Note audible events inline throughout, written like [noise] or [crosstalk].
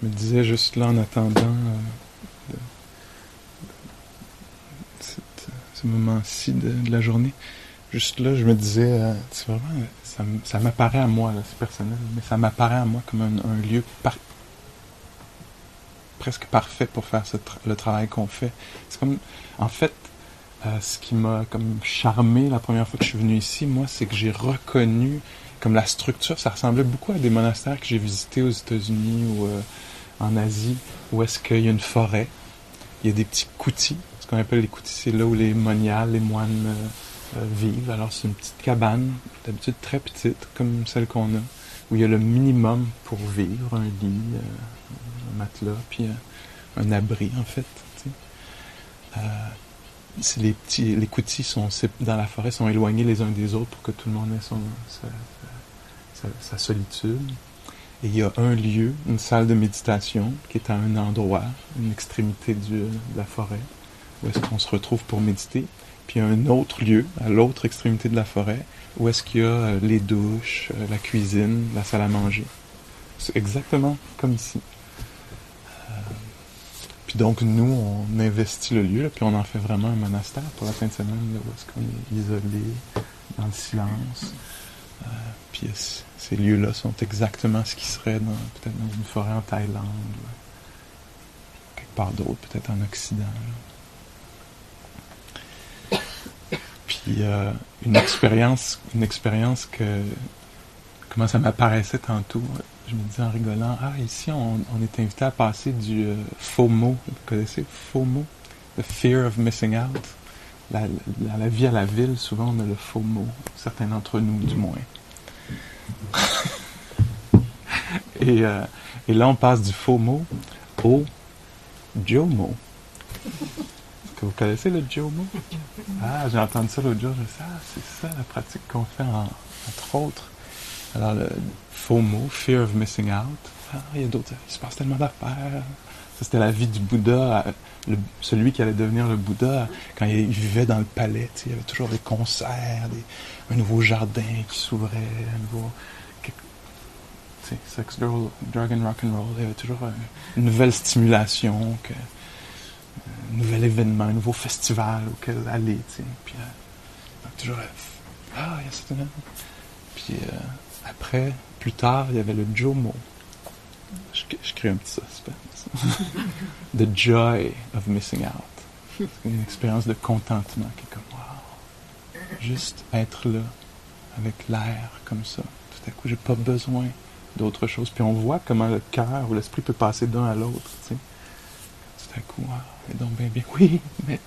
je me disais juste là en attendant euh, ce moment-ci de, la journée, juste là, je me disais, euh, c'est vraiment, ça, m'apparaît à moi, c'est personnel, mais ça m'apparaît à moi comme un, lieu presque parfait pour faire le travail qu'on fait. C'est comme, en fait, euh, ce qui m'a comme charmé la première fois que je suis venu ici, moi, c'est que j'ai reconnu comme la structure, ça ressemblait beaucoup à des monastères que j'ai visités aux États-Unis ou euh, en Asie, où est-ce qu'il y a une forêt, il y a des petits koutis, ce qu'on appelle les koutis, c'est là où les moniales, les moines euh, euh, vivent. Alors c'est une petite cabane, d'habitude très petite, comme celle qu'on a, où il y a le minimum pour vivre, un lit, un matelas, puis un abri en fait. les petits, les koutis sont dans la forêt sont éloignés les uns des autres pour que tout le monde ait son, sa- solitude. Et il y a un lieu, une salle de méditation qui est à un endroit, une extrémité du- de la forêt, où est-ce qu'on se retrouve pour méditer. Puis il y a un autre lieu, à l'autre extrémité de la forêt, où est-ce qu'il y a euh, les douches, euh, la cuisine, la salle à manger. C'est exactement comme ici. Euh, puis donc nous, on investit le lieu, puis on en fait vraiment un monastère pour la fin de semaine, là, où est-ce qu'on est isolé, dans le silence. Euh, puis ces lieux-là sont exactement ce qui serait peut-être dans une forêt en Thaïlande, quelque part d'autre, peut-être en Occident. Puis euh, une expérience, une expérience que comment ça m'apparaissait tantôt. Je me disais en rigolant, ah ici on, est invité à passer du euh, FOMO, vous connaissez FOMO, the fear of missing out. La, la, la vie à la ville, souvent on a le FOMO, certains d'entre nous du moins. [laughs] et, euh, et là, on passe du FOMO au JOMO. Est-ce que vous connaissez le JOMO? Ah, j'ai entendu ça l'autre jour. Je me suis dit, ah, c'est ça la pratique qu'on fait, en- entre autres. Alors, le FOMO, Fear of Missing Out. Ah, il y a d'autres. Il se passe tellement d'affaires. C'était la vie du Bouddha, euh, celui qui allait devenir le Bouddha quand il vivait dans le palais. Il y avait toujours des concerts, un nouveau jardin qui s'ouvrait, un nouveau. Sex, Drug, drug and Rock and Roll. Il y avait toujours un- une nouvelle stimulation, que, un nouvel événement, un nouveau festival auquel aller. tu sais. Puis, euh, toujours. euh, ah, il y a cette Puis euh, après, plus tard, il y avait le Jomo. Je, je crée un petit suspense. [laughs] The joy of missing out. Une expérience de contentement qui est comme wow. Juste être là, avec l'air comme ça. Tout à coup, j'ai pas besoin d'autre chose. Puis on voit comment le cœur ou l'esprit peut passer d'un à l'autre. Tout à coup, ah, et donc bien bien. Oui, mais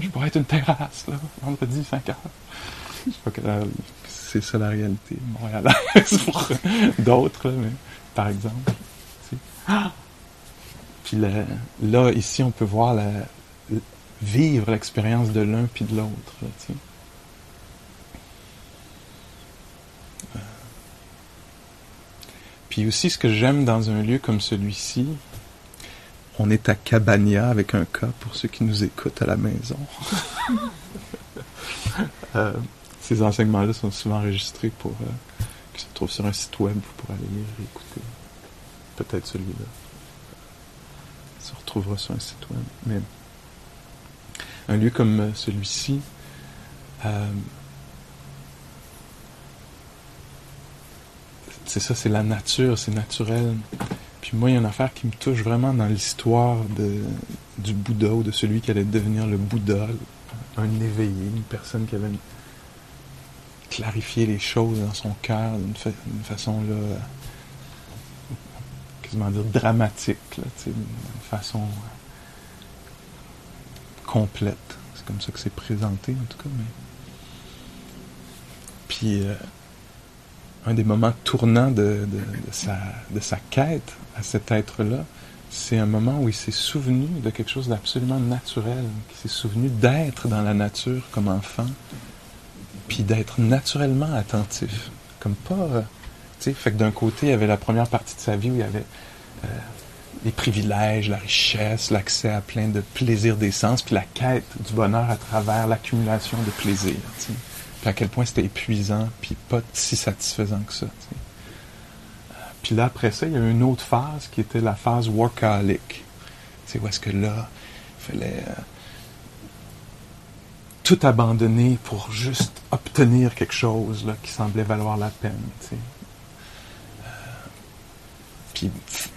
je pourrais être une terrasse là, vendredi 5 heures. Je sais pas quelle heure- c'est ça la réalité montréalaise pour [laughs] d'autres, mais par exemple. Ah! Puis là, là, ici, on peut voir la, vivre l'expérience de l'un puis de l'autre. là, tu sais. Euh. Puis aussi, ce que j'aime dans un lieu comme celui-ci, on est à Cabania avec un cas pour ceux qui nous écoutent à la maison. [laughs] Euh, ces enseignements-là sont souvent enregistrés pour euh, qui se trouvent sur un site web pour aller lire et écouter. Peut-être celui-là. Ça se retrouvera sur un site web. Mais un lieu comme euh, celui-ci, euh, c'est ça, c'est la nature, c'est naturel. Puis moi, il y a une affaire qui me touche vraiment dans l'histoire du Bouddha ou de celui qui allait devenir le Bouddha, un éveillé, une personne qui avait clarifié les choses dans son cœur d'une fa- façon là, quasiment dire dramatique, d'une façon euh, complète. C'est comme ça que c'est présenté en tout cas. Puis euh, un des moments tournants de, sa, quête à cet être-là, c'est un moment où il s'est souvenu de quelque chose d'absolument naturel, qu'il s'est souvenu d'être dans la nature comme enfant, puis d'être naturellement attentif, comme pas, fait que d'un côté, il y avait la première partie de sa vie où il y avait euh, les privilèges, la richesse, l'accès à plein de plaisirs des sens, puis la quête du bonheur à travers l'accumulation de plaisirs. Puis à quel point c'était épuisant, puis pas si satisfaisant que ça. Euh, Puis là, après ça, il y a une autre phase qui était la phase workaholic. C'est où est-ce que là, il fallait euh, tout abandonner pour juste obtenir quelque chose qui semblait valoir la peine. Puis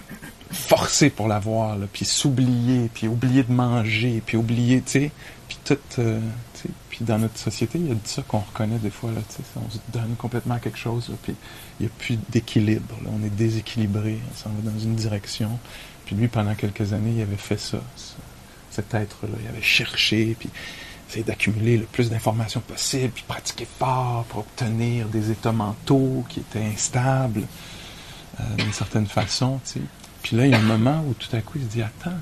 forcer pour l'avoir, puis s'oublier, puis oublier de manger, puis oublier, tu sais, puis tout, euh, puis dans notre société, il y a de ça qu'on reconnaît des fois, là, tu sais, on se donne complètement à quelque chose, puis il n'y a plus d'équilibre, on est déséquilibré, on s'en va dans une direction, puis lui, pendant quelques années, il avait fait ça, cet être-là, il avait cherché, puis essayé d'accumuler le plus d'informations possible, puis pratiquer fort pour obtenir des états mentaux qui étaient instables, euh, d'une certaine façon, tu sais. Puis là, il y a un moment où tout à coup, il se dit, attends,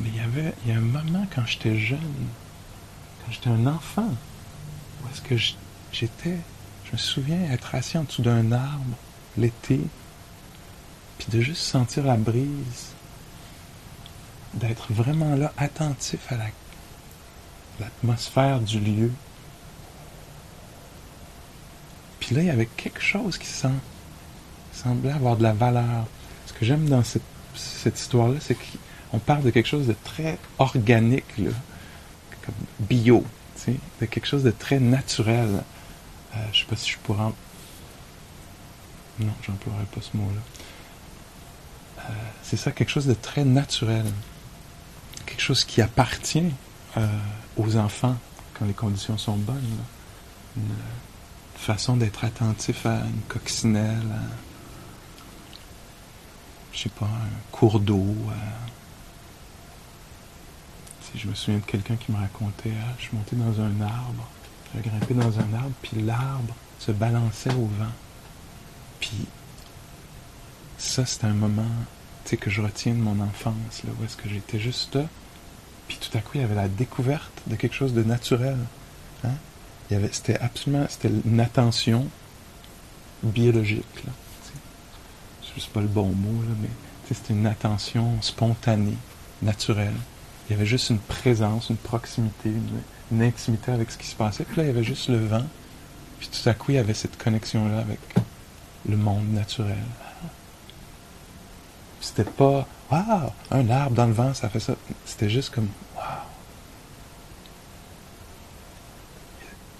mais il y avait, il y a un moment quand j'étais jeune, quand j'étais un enfant, où est-ce que j'étais, je me souviens être assis en dessous d'un arbre, l'été, puis de juste sentir la brise, d'être vraiment là, attentif à l'atmosphère du lieu. Puis là, il y avait quelque chose qui semblait avoir de la valeur ce que j'aime dans cette, histoire-là, c'est qu'on parle de quelque chose de très organique, comme bio, de quelque chose de très naturel. Euh, je sais pas si je pourrais... En... Non, j'emploierai pas ce mot-là. Euh, c'est ça, quelque chose de très naturel. Quelque chose qui appartient euh, aux enfants quand les conditions sont bonnes. Une façon d'être attentif à une coccinelle, je sais pas, un cours d'eau. Euh. si je me souviens de quelqu'un qui me racontait, ah, je suis monté dans un arbre, j'ai grimpé dans un arbre, puis l'arbre se balançait au vent. Puis ça, c'est un moment que je retiens de mon enfance, là, où est-ce que j'étais juste là, puis tout à coup, il y avait la découverte de quelque chose de naturel. Hein? C'était absolument, c'était une attention biologique. Sais pas le bon mot, là, mais c'était une attention spontanée, naturelle. Il y avait juste une présence, une proximité, une, intimité avec ce qui se passait. Puis là, il y avait juste le vent. Puis tout à coup, il y avait cette connexion-là avec le monde naturel. C'était pas Waouh, un arbre dans le vent, ça fait ça. C'était juste comme Waouh.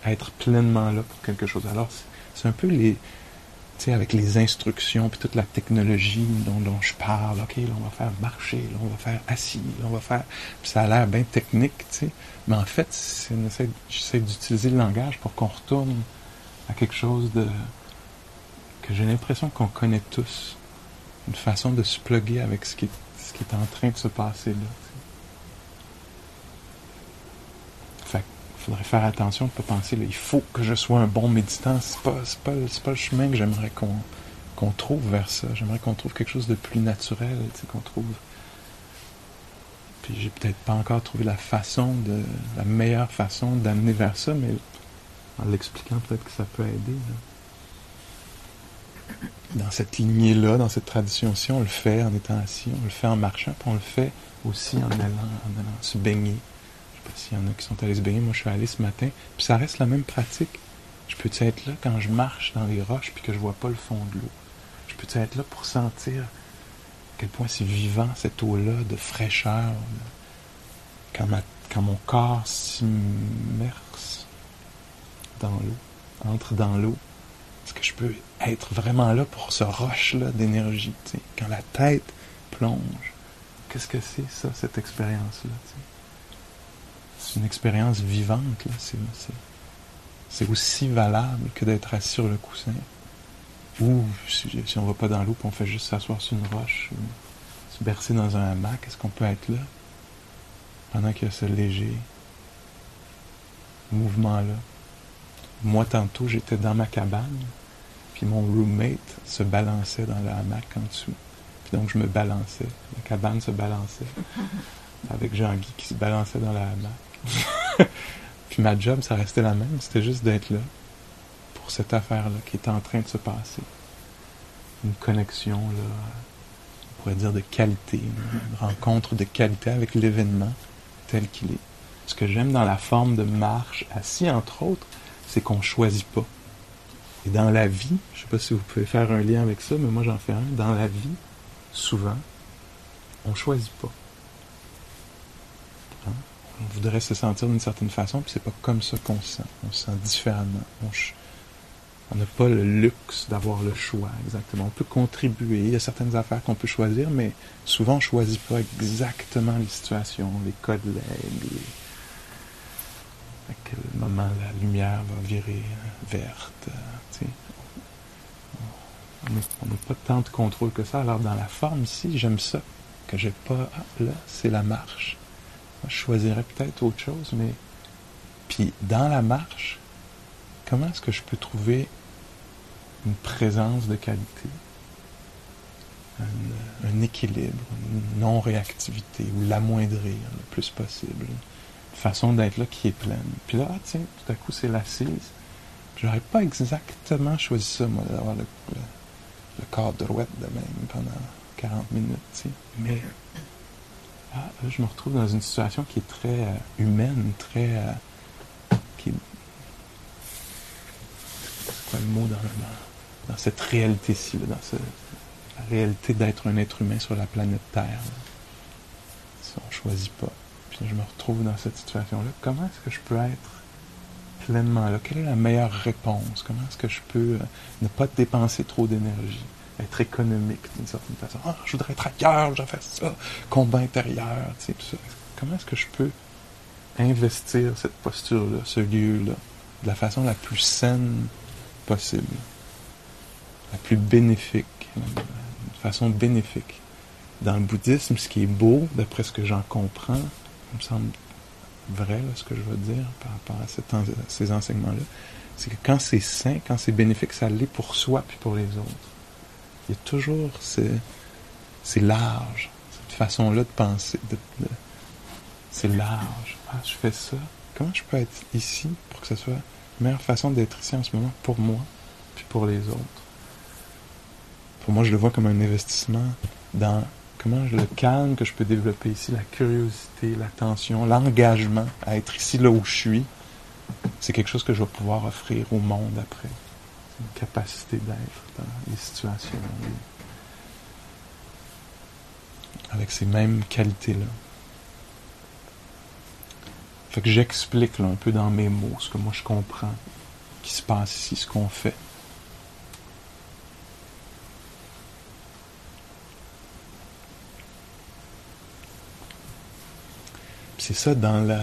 Être pleinement là pour quelque chose. Alors, c'est un peu les, avec les instructions, puis toute la technologie dont, je parle, OK, on va faire marcher, on va faire assis, on va faire... Puis ça a l'air bien technique, tu. Mais en fait, j'essaie d'utiliser le langage pour qu'on retourne à quelque chose de... que j'ai l'impression qu'on connaît tous. Une façon de se plugger avec ce qui, ce qui est en train de se passer là. Faudrait faire attention de ne pas penser, là, il faut que je sois un bon méditant. C'est pas, pas, pas le chemin que j'aimerais qu'on trouve vers ça. J'aimerais qu'on trouve quelque chose de plus naturel, qu'on trouve. Puis j'ai peut-être pas encore trouvé la façon de, la meilleure façon d'amener vers ça, mais en l'expliquant, peut-être que ça peut aider. Dans cette lignée-là, dans cette tradition-ci, on le fait en étant assis, on le fait en marchant, puis on le fait aussi en allant, en allant se baigner s'il y en a qui sont allés se baigner, moi je suis allé ce matin, puis ça reste la même pratique. Je peux être là quand je marche dans les roches puis que je vois pas le fond de l'eau? Je peux être là pour sentir à quel point c'est vivant cette eau-là de fraîcheur. Quand, quand mon corps s'immerse dans l'eau, entre dans l'eau, est-ce que je peux être vraiment là pour ce roche-là d'énergie? Quand la tête plonge, qu'est-ce que c'est ça, cette expérience-là? C'est une expérience vivante. C'est aussi valable que d'être assis sur le coussin. Ou si, on ne va pas dans l'eau, on fait juste s'asseoir sur une roche, ou se bercer dans un hamac, est-ce qu'on peut être là? Pendant qu'il y a ce léger mouvement-là? Moi, tantôt, j'étais dans ma cabane, puis mon roommate se balançait dans le hamac en dessous. Puis donc, je me balançais. La cabane se balançait. [laughs] Avec Jean-Guy qui se balançait dans la hamac. [laughs] Puis ma job, ça restait la même, c'était juste d'être là pour cette affaire-là qui était en train de se passer. Une connexion, là, on pourrait dire de qualité, une rencontre de qualité avec l'événement tel qu'il est. Ce que j'aime dans la forme de marche assis, entre autres, c'est qu'on choisit pas. Et dans la vie, je ne sais pas si vous pouvez faire un lien avec ça, mais moi j'en fais un. Dans la vie, souvent, on ne choisit pas. Hein? On voudrait se sentir d'une certaine façon, puis c'est pas comme ça qu'on se sent. On se sent différemment. On n'a pas le luxe d'avoir le choix exactement. On peut contribuer, il y a certaines affaires qu'on peut choisir, mais souvent on choisit pas exactement les situations, les collègues, les... à quel moment la lumière va virer verte. On n'a pas tant de contrôle que ça. Alors dans la forme ici, j'aime ça, que j'ai pas... Ah, là, c'est la marche. Je choisirais peut-être autre chose, mais... Puis dans la marche, comment est-ce que je peux trouver une présence de qualité, un, équilibre, une non-réactivité ou l'amoindrir le plus possible. Une façon d'être là qui est pleine. Puis là, ah, tiens, tout à coup, c'est l'assise. J'aurais pas exactement choisi ça, moi, d'avoir le, le, corps droit de même pendant 40 minutes, tu. Mais je me retrouve dans une situation qui est très euh, humaine, très. Euh, qui C'est quoi le mot dans cette réalité-ci, dans la réalité d'être un être humain sur la planète Terre. Si on ne choisit pas. Puis je me retrouve dans cette situation-là. Comment est-ce que je peux être pleinement là? Quelle est la meilleure réponse? Comment est-ce que je peux euh, ne pas dépenser trop d'énergie? Être économique d'une certaine façon. Ah, je voudrais être ailleurs, je faire ça. Combat intérieur, tu sais, tout ça. Comment est-ce que je peux investir cette posture-là, ce lieu-là, de la façon la plus saine possible? la plus bénéfique, de façon bénéfique? Dans le bouddhisme, ce qui est beau, d'après ce que j'en comprends, il me semble vrai ce que je veux dire par rapport à, ces enseignements-là, c'est que quand c'est sain, quand c'est bénéfique, ça l'est pour soi puis pour les autres. Il y a toujours c'est large, cette façon-là de penser. c'est large. Ah, je fais ça. Comment je peux être ici pour que ce soit la meilleure façon d'être ici en ce moment pour moi puis pour les autres? Pour moi, je le vois comme un investissement dans comment le calme que je peux développer ici, la curiosité, l'attention, l'engagement à être ici là où je suis. C'est quelque chose que je vais pouvoir offrir au monde après. Capacité d'être dans les situations avec ces mêmes qualités-là. Fait que j'explique un peu dans mes mots ce que moi je comprends qui se passe ici, ce qu'on fait. c'est ça dans la.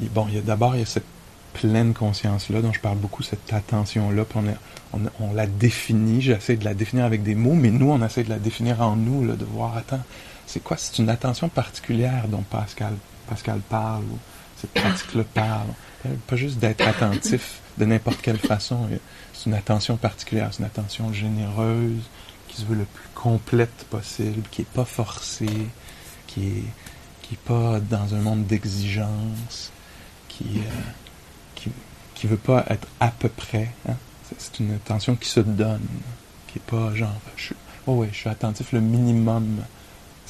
Bon, il y a d'abord il y a cette pleine conscience-là dont je parle beaucoup, cette attention-là, puis on, on, la définit, j'essaie de la définir avec des mots, mais nous, on essaie de la définir en nous, là, de voir, attends, c'est quoi, c'est une attention particulière dont Pascal, Pascal parle, ou cette pratique-là parle. Pas juste d'être attentif de n'importe quelle façon, c'est une attention particulière, c'est une attention généreuse, qui se veut le plus complète possible, qui est pas forcée, qui est qui n'est pas dans un monde d'exigence, qui, euh, qui, veut pas être à peu près. Hein. C'est une attention qui se donne, qui est pas genre, je suis, oh ouais, je suis attentif le minimum,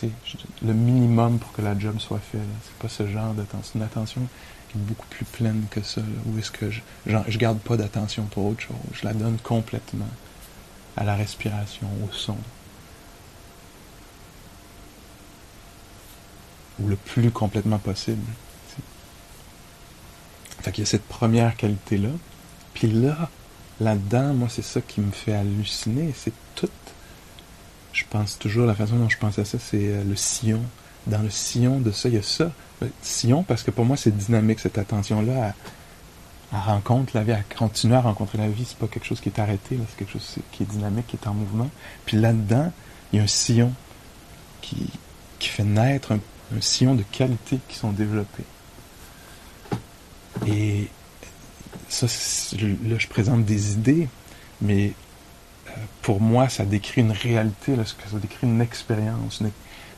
le minimum pour que la job soit faite. C'est pas ce genre d'attention. C'est une attention qui est beaucoup plus pleine que ça. Où est-ce que je, genre, je garde pas d'attention pour autre chose. Je la donne complètement à la respiration, au son, ou le plus complètement possible. Fait qu'il y a cette première qualité-là. Puis là, là-dedans, moi, c'est ça qui me fait halluciner. C'est tout. Je pense toujours, la façon dont je pense à ça, c'est euh, le sillon. Dans le sillon de ça, il y a ça. Le sillon, parce que pour moi, c'est dynamique, cette attention-là à, rencontre la vie, à continuer à rencontrer la vie. C'est pas quelque chose qui est arrêté, c'est quelque chose qui est dynamique, qui est en mouvement. Puis là-dedans, il y a un sillon qui, fait naître un un sillon de qualité qui sont développés. Et ça, là, je présente des idées, mais euh, pour moi, ça décrit une réalité, là, ça décrit une expérience.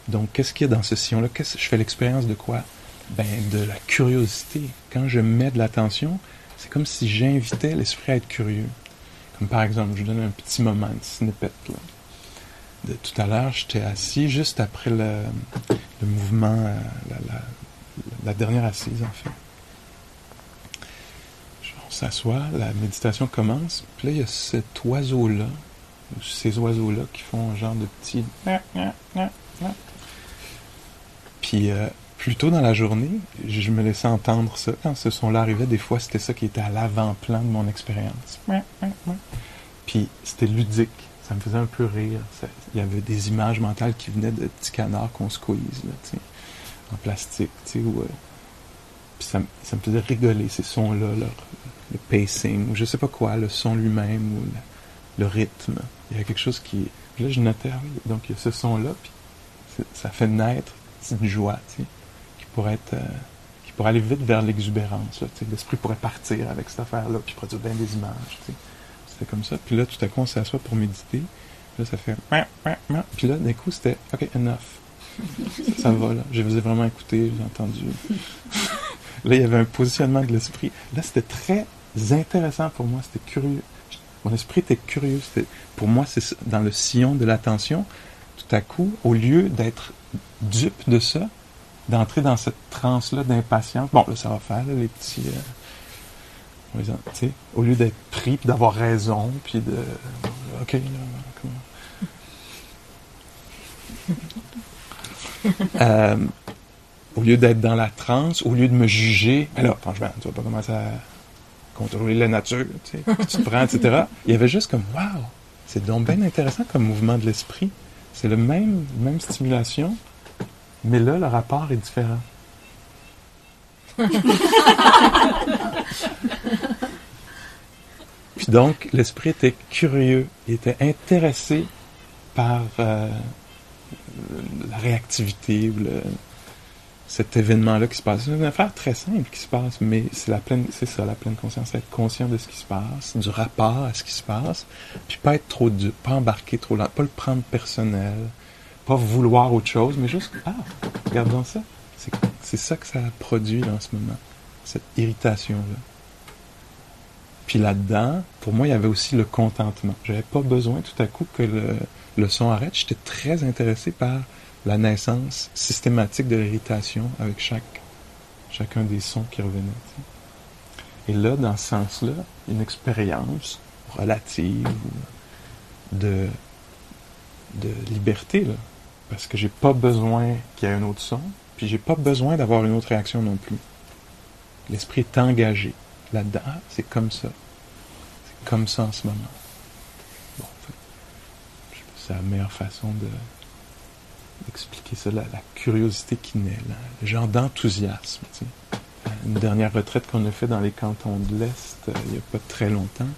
Donc, qu'est-ce qu'il y a dans ce sillon-là? Je fais l'expérience de quoi? Ben, de la curiosité. Quand je mets de l'attention, c'est comme si j'invitais l'esprit à être curieux. Comme par exemple, je vous donne un petit moment, un snippet. Là de tout à l'heure, j'étais assis juste après le, mouvement, euh, la, dernière assise en fait. S'assoit, la méditation commence, puis là, il y a cet oiseau-là, ces oiseaux-là qui font un genre de petit... Puis euh, plus tôt dans la journée, je me laissais entendre ça. Quand ce son-là arrivait, des fois, c'était ça qui était à l'avant-plan de mon expérience. Puis c'était ludique. Ça me faisait un peu rire. il y avait des images mentales qui venaient de petits canards qu'on squeeze, là, en plastique, tu sais, euh, puis ça, ça, me faisait rigoler, ces sons-là, le pacing, ou je sais pas quoi, le son lui-même, ou le, rythme. Il y a quelque chose qui... là, je notais, donc il y a ce son-là, puis ça fait naître une joie, tu sais, qui pourrait être... Euh, qui pourrait aller vite vers l'exubérance, tu sais. L'esprit pourrait partir avec cette affaire-là, puis produire bien des images, tu sais. C'était comme ça. Puis là, tout à coup, on s'assoit pour méditer. Là, ça fait... Puis là, d'un coup, c'était... OK, enough. Ça, va, là. Je vous ai vraiment écouté, j'ai entendu. là, il y avait un positionnement de l'esprit. Là, c'était très intéressant pour moi. C'était curieux. Mon esprit était curieux. pour moi, c'est dans le sillon de l'attention. Tout à coup, au lieu d'être dupe de ça, d'entrer dans cette transe-là d'impatience. Bon, là, ça va faire, les petits... Euh, au lieu d'être pris, puis d'avoir raison, puis de... OK, là, comment... [laughs] Euh, au lieu d'être dans la transe, au lieu de me juger, alors, franchement, tu vas pas commencer à contrôler la nature, tu, sais, tu te prends, etc. Il y avait juste comme, waouh, c'est donc bien intéressant comme mouvement de l'esprit. C'est le même, même stimulation, mais là, le rapport est différent. Puis donc, l'esprit était curieux, il était intéressé par euh, la réactivité ou le, cet événement-là qui se passe. C'est une affaire très simple qui se passe, mais c'est la pleine, c'est ça, la pleine conscience, être conscient de ce qui se passe, du rapport à ce qui se passe, puis pas être trop dur, pas embarquer trop lent, pas le prendre personnel, pas vouloir autre chose, mais juste, ah, regardons ça. C'est, c'est ça que ça produit dans ce moment, cette irritation-là. Puis là-dedans, pour moi, il y avait aussi le contentement. J'avais pas besoin tout à coup que le, le son arrête. J'étais très intéressé par la naissance systématique de l'irritation avec chaque, chacun des sons qui revenaient. Et là, dans ce sens-là, une expérience relative de, de liberté, parce que j'ai pas besoin qu'il y ait un autre son, puis j'ai pas besoin d'avoir une autre réaction non plus. L'esprit est engagé là-dedans. C'est comme ça. C'est comme ça en ce moment. Bon, c'est la meilleure façon de d'expliquer ça, la, curiosité qui naît, le genre d'enthousiasme. Une dernière retraite qu'on a fait dans les cantons de l'Est euh, il n'y a pas très longtemps,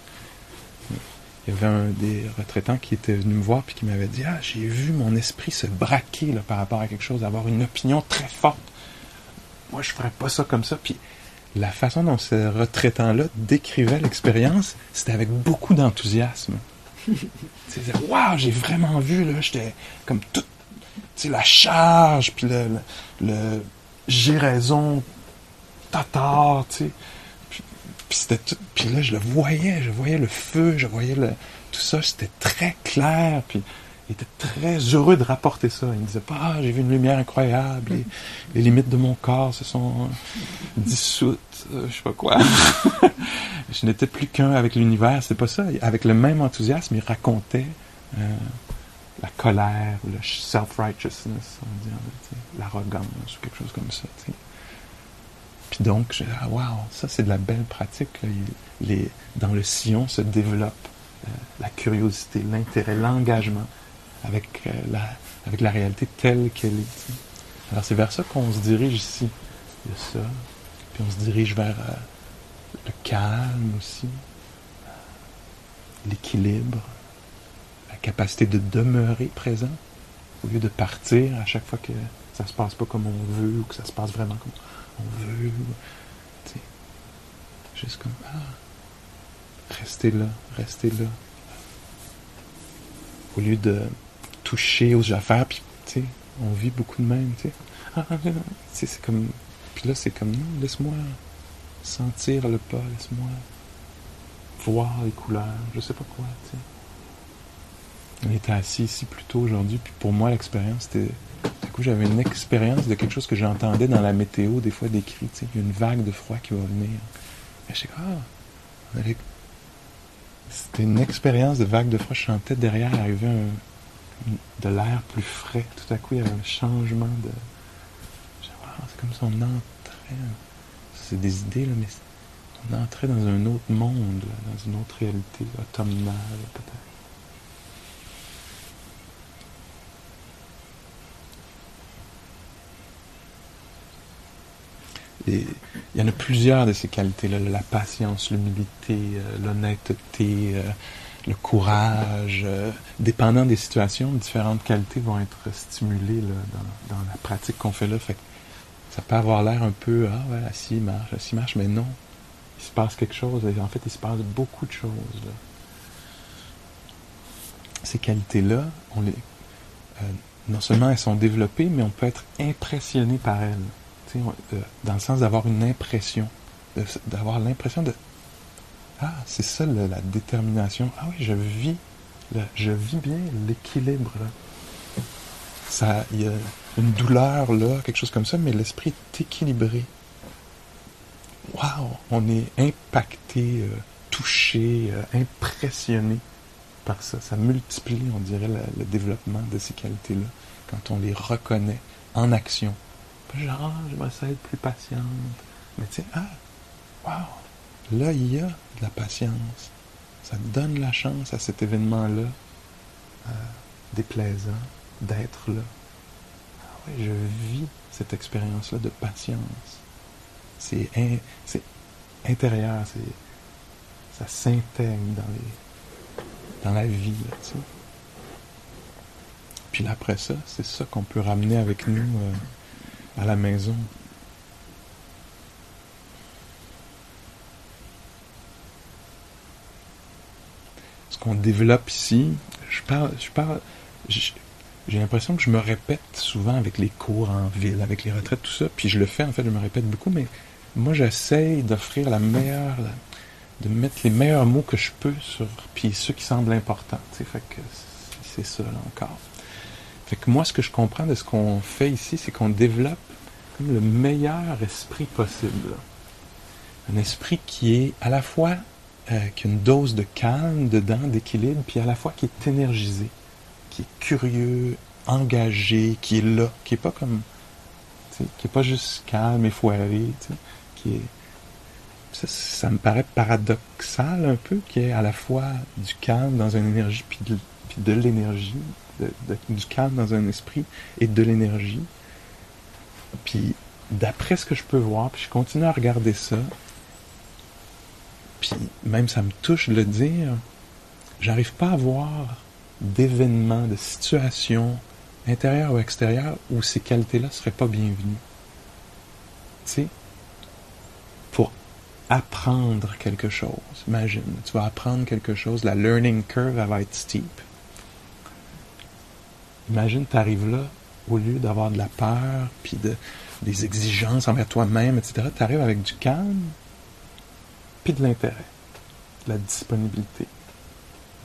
il y avait un des retraitants qui était venu me voir puis qui m'avait dit Ah, j'ai vu mon esprit se braquer là, par rapport à quelque chose, avoir une opinion très forte. Moi, je ferais pas ça comme ça. Puis la façon dont ce retraitant-là décrivait l'expérience, c'était avec beaucoup d'enthousiasme. [laughs] Waouh, j'ai vraiment vu, là, j'étais comme toute la charge, puis le, le, j'ai raison, tatar. Puis, là, je le voyais, je voyais le feu, je voyais le, tout ça, c'était très clair, puis il était très heureux de rapporter ça. Il me disait pas, ah, j'ai vu une lumière incroyable, les, limites de mon corps se sont dissoutes, euh, je sais pas quoi. [laughs] je n'étais plus qu'un avec l'univers, c'est pas ça. Avec le même enthousiasme, il racontait euh, la colère ou le self-righteousness, on dire, l'arrogance ou quelque chose comme ça. Puis donc, je ah, wow, ça c'est de la belle pratique. Dans le sillon se développe euh, la curiosité, l'intérêt, l'engagement avec, euh, la, avec la réalité telle qu'elle est. Alors c'est vers ça qu'on se dirige ici. Il y a ça. Puis on se dirige vers euh, le calme aussi, l'équilibre, capacité de demeurer présent au lieu de partir à chaque fois que ça se passe pas comme on veut ou que ça se passe vraiment comme on veut. Juste comme ah, rester là, rester là. Au lieu de toucher aux affaires, puis on vit beaucoup de même, tu sais. Ah, ah, ah, c'est comme. Puis là, c'est comme non, laisse-moi sentir le pas, laisse-moi voir les couleurs, je sais pas quoi, tu sais. On était assis ici plus tôt aujourd'hui, puis pour moi, l'expérience, c'était. Du coup, j'avais une expérience de quelque chose que j'entendais dans la météo, des fois décrit. Y a une vague de froid qui va venir. Et je sais ah, C'était une expérience de vague de froid. Je chantais derrière, arrivait un, de l'air plus frais. Tout à coup, il y avait un changement de. C'est comme si on entrait. C'est des idées, là, mais on entrait dans un autre monde, dans une autre réalité automnale, peut-être. Il y en a plusieurs de ces qualités-là, la patience, l'humilité, euh, l'honnêteté, euh, le courage. Euh, dépendant des situations, différentes qualités vont être stimulées dans, la pratique qu'on fait là. Fait ça peut avoir l'air un peu, ah ouais, assis marche, assis marche, mais non. Il se passe quelque chose. en fait, il se passe beaucoup de choses. Ces qualités-là, on les, non seulement elles sont développées, mais on peut être impressionné par elles dans le sens d'avoir une impression, d'avoir l'impression de Ah, c'est ça la détermination. Ah oui, je vis, je vis bien l'équilibre. Ça, il y a une douleur là, quelque chose comme ça, mais l'esprit est équilibré. Waouh, on est impacté, euh, touché, euh, impressionné par ça. Ça multiplie, on dirait, le développement de ces qualités-là quand on les reconnaît en action genre, j'aimerais ça être plus patiente. Mais tu sais, ah, wow, là, il y a de la patience. Ça donne la chance à cet événement-là, euh, déplaisant, d'être là. Ah je vis cette expérience-là de patience. C'est intérieur, c'est ça s'intègre dans les dans la vie. Puis après ça, c'est ça qu'on peut ramener avec nous euh, à la maison. Ce qu'on développe ici, je parle, je parle, j'ai l'impression que je me répète souvent avec les cours en ville, avec les retraites, tout ça, puis je le fais, en fait, je me répète beaucoup, mais moi, j'essaye d'offrir la meilleure, de mettre les meilleurs mots que je peux sur, puis ceux qui semblent importants, tu sais, fait que c'est ça, là, encore. Fait que moi, ce que je comprends de ce qu'on fait ici, c'est qu'on développe le meilleur esprit possible. Un esprit qui est à la fois euh, qui a une dose de calme dedans, d'équilibre, puis à la fois qui est énergisé, qui est curieux, engagé, qui est là, qui est pas comme, qui est pas juste calme et foiré, qui est ça, me paraît paradoxal un peu, qui est à la fois du calme dans une énergie, puis de l'énergie, du calme dans un esprit et de l'énergie. Puis d'après ce que je peux voir, puis je continue à regarder ça, puis même ça me touche de le dire, j'arrive pas à voir d'événements, de situations, intérieures ou extérieures, où ces qualités-là seraient pas bienvenues. Tu sais, pour apprendre quelque chose, imagine, tu vas apprendre quelque chose, la learning curve va être steep. Imagine, tu arrives là, au lieu d'avoir de la peur, puis de, des exigences envers toi-même, etc., tu arrives avec du calme, puis de l'intérêt, de la disponibilité.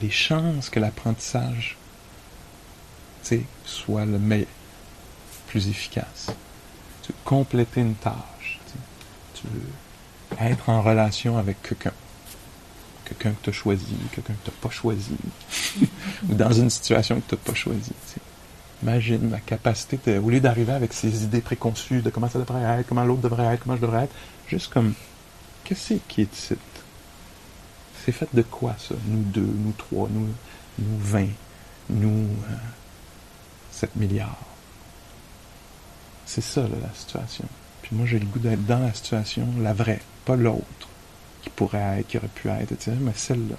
Les chances que l'apprentissage soit le meilleur, plus efficace. Tu veux compléter une tâche. Tu veux être en relation avec quelqu'un. Quelqu'un que tu as choisi, quelqu'un que tu n'as pas choisi. [laughs] ou dans une situation que tu n'as pas choisie. Imagine ma capacité, au lieu d'arriver avec ces idées préconçues de comment ça devrait être, comment l'autre devrait être, comment je devrais être, juste comme, qu'est-ce qui est ici? C'est fait de quoi ça? Nous deux, nous trois, nous, nous vingt, nous euh, sept milliards. C'est ça la situation. Puis moi j'ai le goût d'être dans la situation, la vraie, pas l'autre, qui pourrait être, qui aurait pu être, etc., mais celle-là.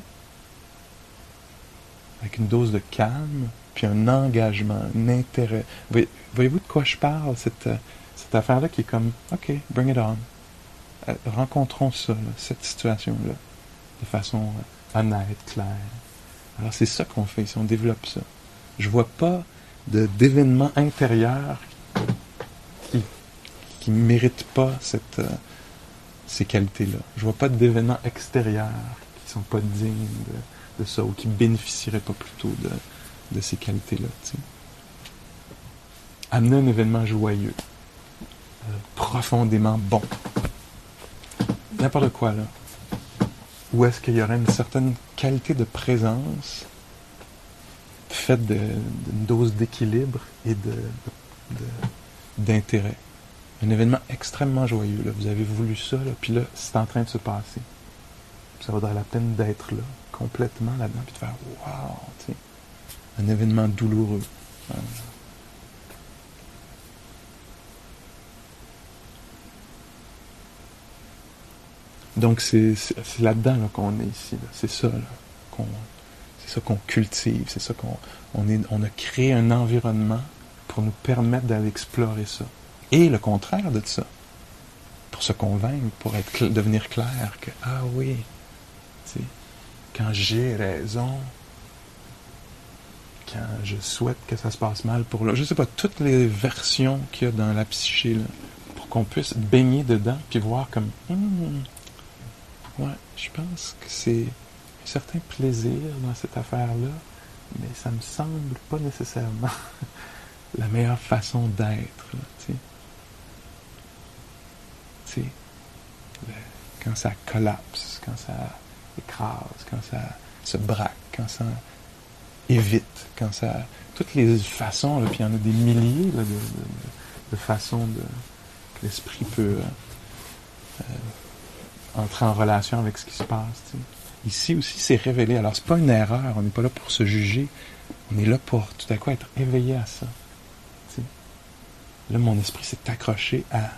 Avec une dose de calme, puis un engagement, un intérêt. Voyez-vous de quoi je parle, cette, euh, cette affaire-là qui est comme, OK, bring it on. Euh, rencontrons ça, cette situation-là, de façon euh, honnête, claire. Alors c'est ça qu'on fait ici, on développe ça. Je vois pas d'événements intérieurs qui qui méritent pas cette, ces qualités-là. Je vois pas d'événements extérieurs qui sont pas dignes de, de ça ou qui bénéficieraient pas plutôt de, de ces qualités-là. Amener un événement joyeux, euh, profondément bon. N'importe quoi, là. Ou est-ce qu'il y aurait une certaine qualité de présence faite d'une dose d'équilibre et d'intérêt? Un événement extrêmement joyeux. Là. Vous avez voulu ça, là, puis là, c'est en train de se passer. Ça vaudrait la peine d'être là, complètement là-dedans, puis de faire Waouh! Un événement douloureux. Donc c'est là-dedans qu'on est ici. C'est ça qu'on c'est ça qu'on cultive, c'est ça qu'on on a créé un environnement pour nous permettre d'aller explorer ça. Et le contraire de ça. Pour se convaincre, pour devenir clair que ah oui, quand j'ai raison, quand je souhaite que ça se passe mal pour là, je sais pas toutes les versions qu'il y a dans la psyché là, pour qu'on puisse baigner dedans puis voir comme hmm, Ouais, je pense que c'est un certain plaisir dans cette affaire-là, mais ça me semble pas nécessairement [laughs] la meilleure façon d'être. Tu sais, quand ça collapse, quand ça écrase, quand ça se braque, quand ça évite, quand ça... Toutes les façons, puis il y en a des milliers de, façons que l'esprit peut... Euh, entrer en relation avec ce qui se passe. Ici aussi, c'est révélé. Alors, c'est pas une erreur. On n'est pas là pour se juger. On est là pour tout à coup être éveillé à ça. Là, mon esprit s'est accroché à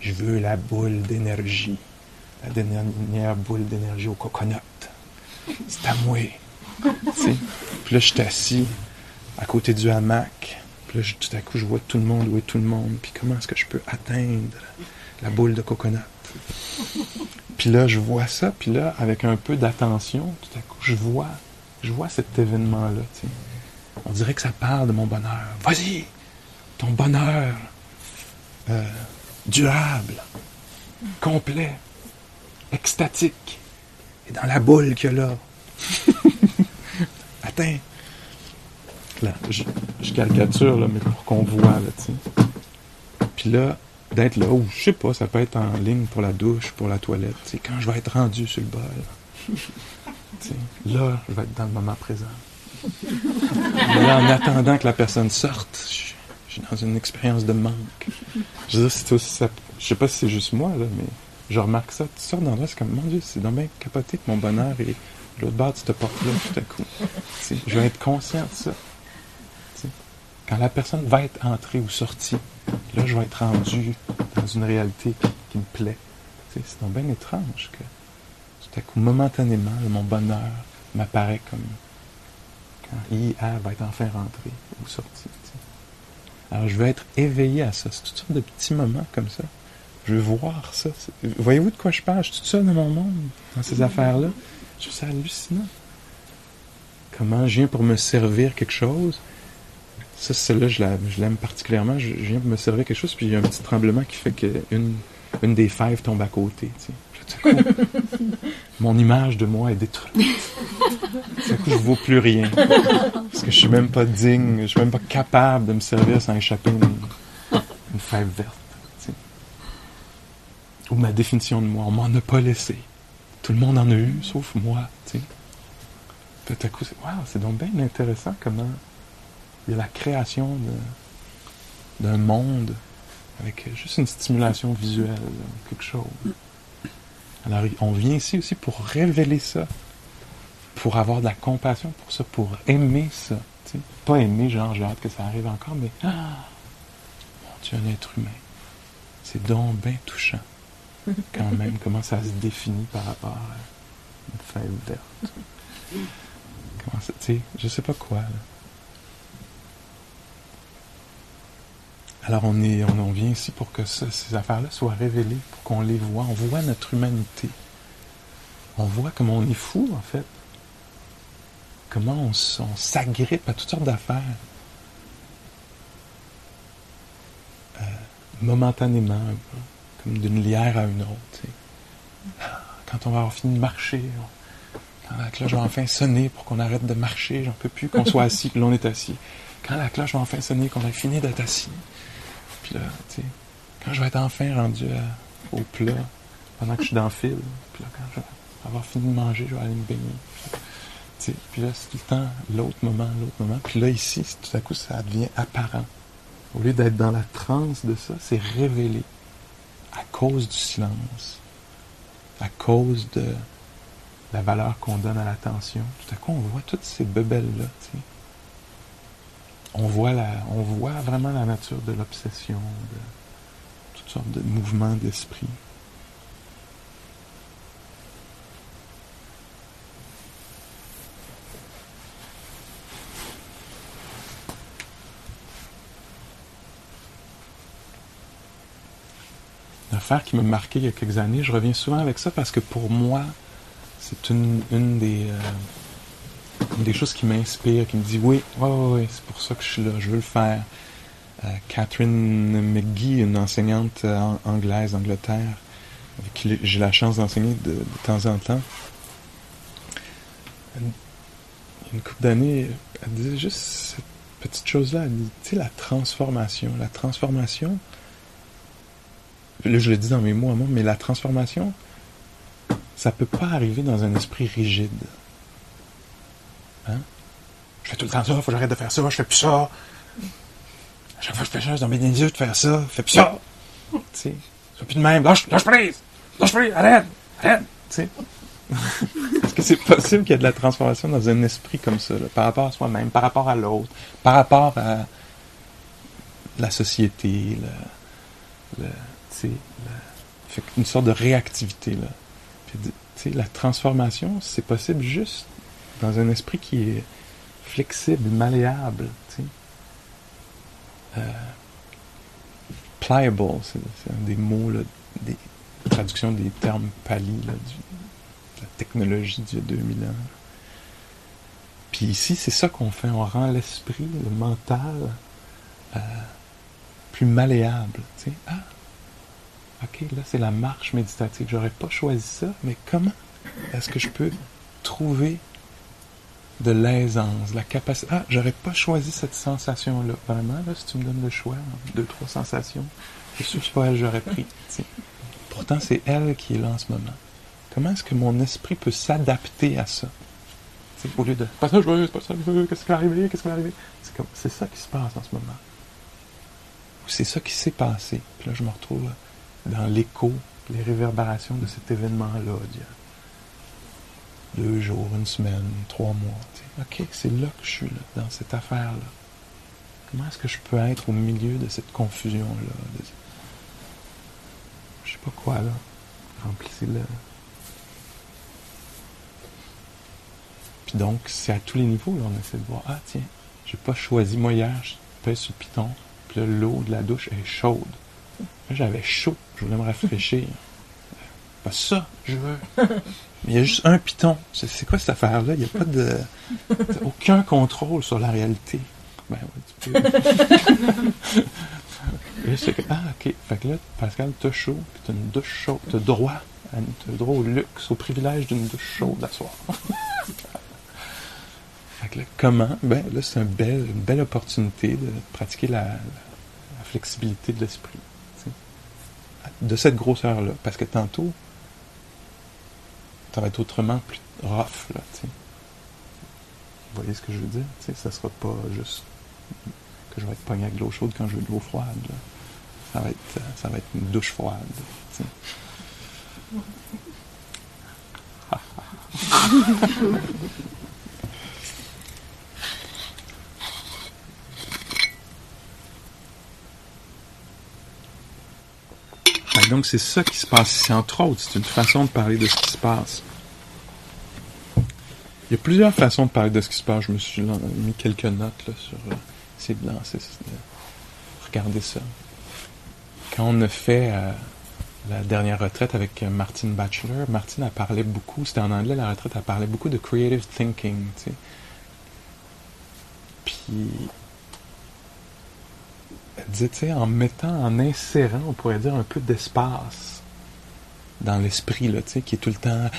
je veux la boule d'énergie. La dernière boule d'énergie au coconut. C'est à moi. [laughs] Puis là, je suis assis à côté du hamac. Puis là, tout à coup, je vois tout le monde, où est tout le monde. Puis comment est-ce que je peux atteindre la boule de coconut? Puis là, je vois ça, puis là, avec un peu d'attention, tout à coup, je vois, je vois cet événement-là. On dirait que ça parle de mon bonheur. Vas-y, ton bonheur euh, durable, complet, extatique, et dans la boule qu'il y a là. [laughs] Là, je, je, caricature, là, mais pour qu'on voit, là, tu sais. Puis là, d'être là, ou je sais pas, ça peut être en ligne pour la douche, pour la toilette, c'est quand je vais être rendu sur le bol. [laughs] là, je vais être dans le moment présent. Mais là, en attendant que la personne sorte, je, suis dans une expérience de manque. Je aussi ça, je sais pas si c'est juste moi, là, mais je remarque ça. Tu sors d'endroit, c'est comme, mon Dieu, c'est donc bien capoté que mon bonheur est l'autre bord de cette porte-là, tout à coup. je vais être conscient de ça. Quand la personne va être entrée ou sortie, là, je vais être rendu dans une réalité qui, me plaît. C'est donc bien étrange que tout à coup, momentanément, mon bonheur m'apparaît comme quand il, va être enfin rentré ou sorti. Alors, je veux être éveillé à ça. C'est toutes sortes de petits moments comme ça. Je veux voir ça. Voyez-vous de quoi je parle? Je suis tout seul dans mon monde, dans ces affaires-là. Je ça hallucinant. Comment je viens pour me servir quelque chose, ça, celle-là, je l'aime particulièrement. Je, viens de me servir quelque chose, puis il y a un petit tremblement qui fait qu'une une des fèves tombe à côté. Tu [laughs] mon image de moi est détruite. Du coup, je vaux plus rien. Parce que je suis même pas digne, je suis même pas capable de me servir sans échapper une, une fève verte. Ou ma définition de moi, on m'en a pas laissé. Tout le monde en a eu, sauf moi. Tout à coup, c'est wow, c'est donc bien intéressant comment il y a la création d'un monde avec juste une stimulation visuelle, quelque chose. Alors, on vient ici aussi pour révéler ça, pour avoir de la compassion pour ça, pour aimer ça. Pas aimer, genre, j'ai hâte que ça arrive encore, mais ah, mon Dieu, un être humain. C'est donc bien touchant, [laughs] quand même, comment ça se définit par rapport à une feuille verte? Comment ça, tu sais, je sais pas quoi, là. Alors on, est, on, vient ici pour que ces affaires-là soient révélées, pour qu'on les voit. On voit notre humanité. On voit comment on est fou, en fait. Comment on, s'agrippe à toutes sortes d'affaires. Euh, momentanément, comme d'une lière à une autre. Quand on va avoir fini de marcher, quand la cloche va enfin sonner pour qu'on arrête de marcher, j'en peux plus, qu'on soit assis, que l'on est assis. Quand la cloche va enfin sonner, qu'on a fini d'être assis quand je vais être enfin rendu au plat, pendant que je suis dans le fil, puis là, quand avoir fini de manger, je vais aller me baigner. Puis, puis là, c'est tout le temps l'autre moment, l'autre moment. Puis là, ici, tout à coup, ça devient apparent. Au lieu d'être dans la transe de ça, c'est révélé à cause du silence, à cause de la valeur qu'on donne à l'attention. Tout à coup, on voit toutes ces bebelles-là. On voit, on voit vraiment la nature de l'obsession, de toutes sortes de mouvements d'esprit. Qui m'a marqué il y a quelques années. Je reviens souvent avec ça parce que pour moi, c'est une, euh, des choses qui m'inspire, qui me dit oui, oui, oui, c'est pour ça que je suis là, je veux le faire. Euh, Catherine McGee, une enseignante euh, anglaise d'Angleterre, avec qui j'ai la chance d'enseigner de, temps en temps. Une, une couple d'années, elle disait juste cette petite chose-là, elle dit, tu sais, la transformation. La transformation, je le dis dans mes mots à moi, mais la transformation, ça peut pas arriver dans un esprit rigide. Hein? Je fais tout le temps ça, faut que j'arrête de faire ça, je fais plus ça. À chaque fois que je fais ça, je dans mes yeux de faire ça, je fais plus ça. tu sais, plus de même, lâche, lâche prise, lâche prise, arrête, arrête, tu sais. [laughs] Est-ce que c'est possible qu'il y ait de la transformation dans un esprit comme ça, par rapport à soi-même, par rapport à l'autre, par rapport à la société, le, le une sorte de réactivité. Là. La transformation, c'est possible juste dans un esprit qui est flexible, malléable. Euh, pliable, c'est un des mots, là, des traductions des termes pali là, du, de la technologie d'il y a 2000 ans. Puis ici, c'est ça qu'on fait. On rend l'esprit, le mental, euh, plus malléable. Ah, OK, là, c'est la marche méditative. J'aurais pas choisi ça, mais comment est-ce que je peux trouver de l'aisance, la capacité? Ah, j'aurais pas choisi cette sensation-là. Vraiment, là, si tu me donnes le choix, deux, trois sensations, je suis pas elle j'aurais pris. Pourtant, c'est elle qui est là en ce moment. Comment est-ce que mon esprit peut s'adapter à ça? Au lieu de pas ça je veux, pas ça je veux, qu'est-ce qui va arriver, qu'est-ce qui va arriver? C'est comme c'est ça qui se passe en ce moment. Ou c'est ça qui s'est passé. Puis là, je me retrouve dans l'écho, les réverbérations de cet événement-là, deux jours, une semaine, trois mois. OK, c'est là que je suis, là, dans cette affaire-là. Comment est-ce que je peux être au milieu de cette confusion-là? De... Je sais pas quoi, là. Remplissez-le. Puis donc, c'est à tous les niveaux, là, on essaie de voir, ah tiens, j'ai pas choisi, moi hier, je pèse sur le piton, puis l'eau de la douche est chaude. J'avais chaud, je voulais me rafraîchir. [laughs] Pas ça, je veux. Mais [laughs] il y a juste un piton. C'est quoi cette affaire-là? Il n'y a pas de. [laughs] aucun contrôle sur la réalité. Ben oui, tu peux. que, ah, ok. Fait que là, Pascal, t'as chaud, puis t'as une douche chaude. T'as droit. T'as droit au luxe, au privilège d'une douche chaude la soir. fait que là, comment? Ben là, c'est une belle, une belle opportunité de pratiquer la, la flexibilité de l'esprit de cette grosseur-là. Parce que tantôt, ça va être autrement plus rough, là, tu sais. Vous voyez ce que je veux dire? Tu sais, ça sera pas juste que je vais être pogné avec de l'eau chaude quand je veux de l'eau froide. Ça va être, ça va être une douche froide. [laughs] [laughs] donc, c'est ça qui se passe ici, entre autres. C'est une façon de parler de ce qui se passe. Il y a plusieurs façons de parler de ce qui se passe. Je me suis mis quelques notes là, sur euh, ces blancs. regardez ça. Quand on a fait euh, la dernière retraite avec euh, Martine Batchelor, Martine a parlé beaucoup, c'était en anglais la retraite, a parlé beaucoup de creative thinking. Tu sais. Puis disait, en mettant, en insérant, on pourrait dire, un peu d'espace dans l'esprit, là, qui est tout le temps,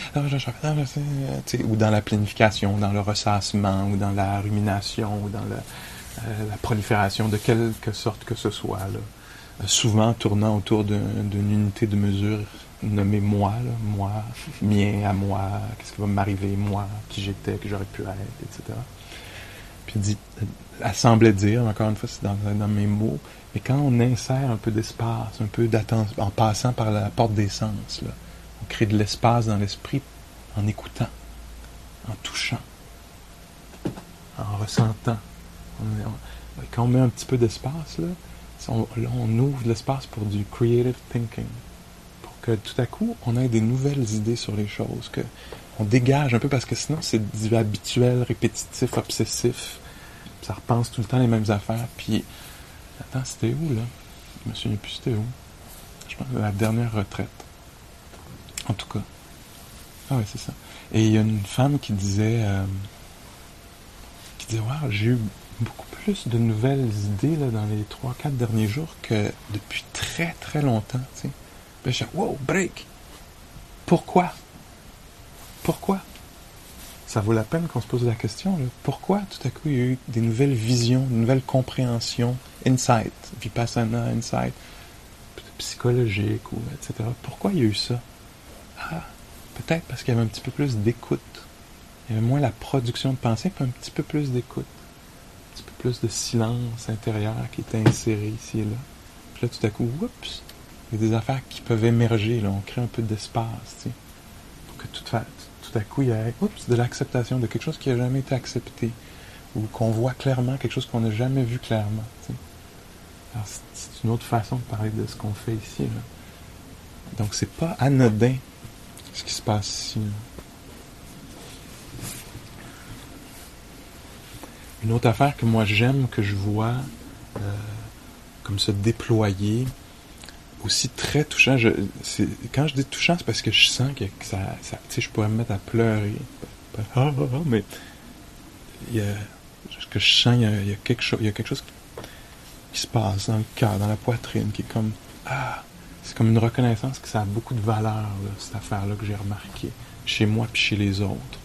ou dans la planification, dans le ressassement, ou dans la rumination, ou dans euh, la prolifération, de quelque sorte que ce soit. Euh, souvent tournant autour d'une unité de mesure nommer moi, moi, mien à moi, qu'est-ce qui va m'arriver, moi, qui j'étais, que j'aurais pu être, etc. Puis dit, elle semblait dire, encore une fois, c'est dans mes mots, mais quand on insère un peu d'espace, un peu d'attention, en passant par la porte des sens, là, on crée de l'espace dans l'esprit en écoutant, en touchant, en ressentant. Quand on met un petit peu d'espace, là, on, là, on ouvre l'espace pour du creative thinking. Pour que tout à coup, on ait des nouvelles idées sur les choses, que on dégage un peu, parce que sinon, c'est du habituel, répétitif, obsessif. Ça repense tout le temps les mêmes affaires. Puis, attends, c'était où, là? Je me souviens plus c'était où. Je pense que la dernière retraite. En tout cas. Ah ouais, c'est ça. Et il y a une femme qui disait, euh, qui disait, wow, j'ai eu beaucoup plus de nouvelles idées là, dans les 3-4 derniers jours que depuis très très longtemps. Je dis, wow, break! Pourquoi? Pourquoi? Ça vaut la peine qu'on se pose la question. Pourquoi tout à coup il y a eu des nouvelles visions, de nouvelles compréhensions, insight, vipassana, insight, psychologique, etc. Pourquoi il y a eu ça? Ah, peut-être parce qu'il y avait un petit peu plus d'écoute. Il y avait moins la production de pensée, puis un petit peu plus d'écoute. Un petit peu plus de silence intérieur qui était inséré ici et là. Puis là, tout à coup, oups, il y a des affaires qui peuvent émerger. On crée un peu d'espace. Pour que tout, fa- tout à coup, il y oups, de l'acceptation de quelque chose qui n'a jamais été accepté. Ou qu'on voit clairement quelque chose qu'on n'a jamais vu clairement. c'est- une autre façon de parler de ce qu'on fait ici. Là. Donc, c'est pas anodin ce qui se passe ici. Une autre affaire que moi j'aime, que je vois euh, comme se déployer, aussi très touchant. Quand je dis touchant, c'est parce que je sens que, que ça, ça je pourrais me mettre à pleurer. Ah, ah, ah, mais il y a, ce que je sens, il y a, quelque chose, il y a quelque chose qui se passe dans le cœur, dans la poitrine, qui est comme ah, c'est comme une reconnaissance que ça a beaucoup de valeur, cette affaire-là que j'ai remarqué chez moi puis chez les autres,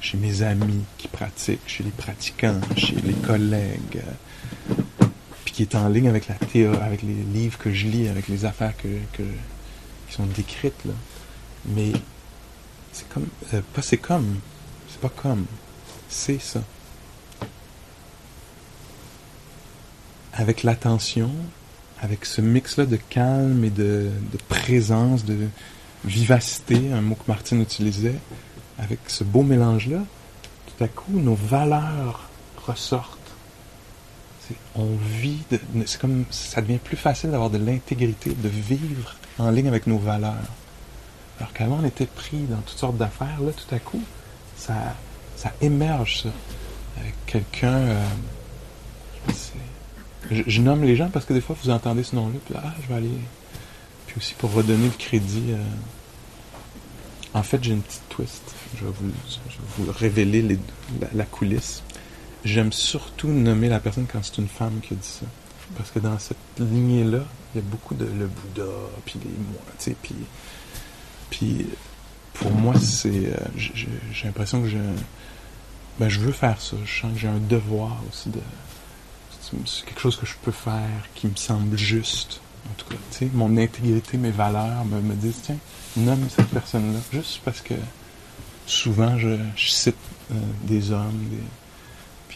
chez mes amis qui pratiquent, chez les pratiquants, chez les collègues, euh, qui est en ligne avec la théorie, avec les livres que je lis, avec les affaires que, qui sont décrites là. Mais c'est comme, euh, pas c'est comme, c'est pas comme, c'est ça. Avec l'attention, avec ce mix-là de calme et de, de présence, de vivacité, un mot que Martine utilisait, avec ce beau mélange-là, tout à coup, nos valeurs ressortent. On vit, c'est comme, ça devient plus facile d'avoir de l'intégrité, de vivre en ligne avec nos valeurs. Alors qu'avant, on était pris dans toutes sortes d'affaires, là, tout à coup, ça, ça émerge, ça. Avec quelqu'un, euh, je nomme les gens parce que des fois vous entendez ce nom-là, puis ah, je vais aller. Puis aussi pour redonner le crédit. euh, En fait, j'ai une petite twist. Je vais vous, je vais vous révéler la coulisse. J'aime surtout nommer la personne quand c'est une femme qui dit ça. Parce que dans cette lignée-là, il y a beaucoup de le Bouddha, puis les mois, tu sais, puis. Puis pour moi, c'est. euh, j'ai- l'impression que je. Ben, je veux faire ça. Je sens que j'ai un devoir aussi de c'est quelque chose que je peux faire qui me semble juste. En tout cas, tu sais, mon intégrité, mes valeurs me, me disent, tiens, nomme cette personne-là. Juste parce que souvent, je, je cite euh, des hommes, des,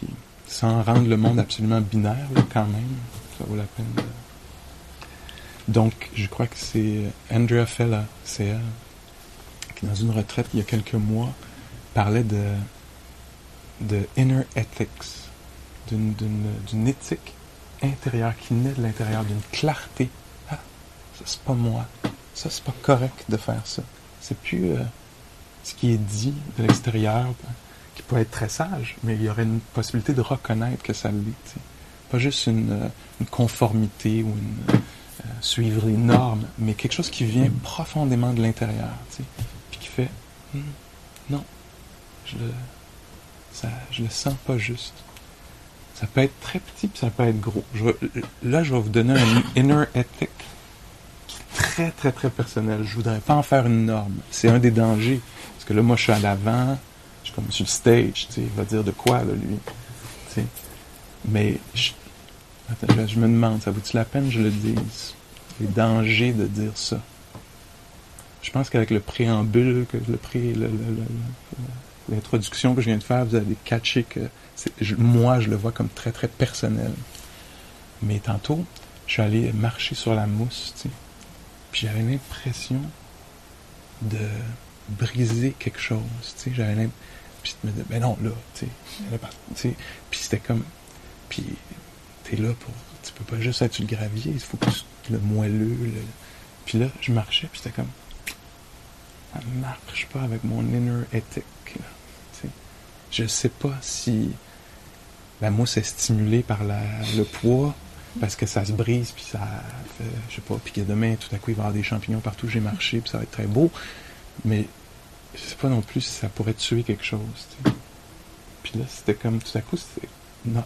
puis sans rendre le monde [laughs] absolument binaire, là, quand même, ça vaut la peine de... Donc, je crois que c'est Andrea Fella, c'est elle, qui dans une retraite il y a quelques mois, parlait de, de inner ethics d'une, d'une, d'une éthique intérieure qui naît de l'intérieur, d'une clarté. Ah, ça c'est pas moi. Ça c'est pas correct de faire ça. C'est plus euh, ce qui est dit de l'extérieur, qui peut être très sage, mais il y aurait une possibilité de reconnaître que ça l'est. Pas juste une, euh, une conformité ou une, euh, suivre les normes, mais quelque chose qui vient profondément de l'intérieur, puis qui fait Hmm, non, je le, ça, je le sens pas juste. Ça peut être très petit, puis ça peut être gros. Là, je vais vous donner un inner ethic qui est très, très, très personnel. Je voudrais pas en faire une norme. C'est un des dangers. Parce que là, moi, je suis à l'avant, comme sur le stage, tu sais, il va dire de quoi, là, lui. Tu sais. Mais, je, me demande, ça vaut-il la peine que je le dise? Les dangers de dire ça? je pense qu'avec le préambule, que le pré, l'introduction que je viens de faire, vous avez catché que moi, je le vois comme très, très personnel. Mais tantôt, je suis allé marcher sur la mousse, tu sais. Puis j'avais l'impression de briser quelque chose, tu sais. J'avais l'impression... Puis je me disais, ben non, là, tu sais. tu. Puis c'était comme... Puis t'es là pour... Tu peux pas juste être sur le gravier, il faut que tu- le moelleux, le... Puis là, je marchais, puis c'était comme... Ça marche pas avec mon inner ethic, là, tu. Je sais pas si la mousse est stimulée par le poids, parce que ça se brise, puis ça fait, je sais pas, puis que demain, tout à coup, il va y avoir des champignons partout j'ai marché, puis ça va être très beau. Mais je sais pas non plus si ça pourrait tuer quelque chose, tu sais. Puis là, c'était comme, tout à coup, c'était... Non.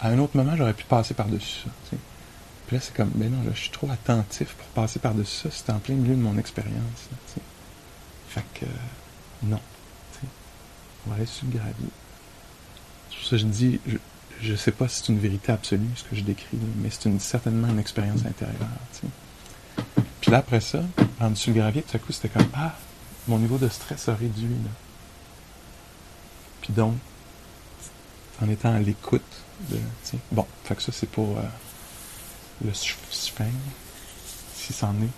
À un autre moment, j'aurais pu passer par-dessus ça. Puis là, c'est comme, mais non, là, je suis trop attentif pour passer par-dessus ça. C'était en plein milieu de mon expérience. Fait que, euh, non. On va aller sur le gravier. C'est pour ça que je dis, je, je sais pas si c'est une vérité absolue, ce que je décris, mais c'est certainement une expérience intérieure, tu sais. Puis là, après ça, en dessous le gravier, tout à coup, c'était comme, ah, mon niveau de stress a réduit, là. Puis donc, en étant à l'écoute de, bon, fait que ça, c'est pour euh, le sphinx, si c'en est.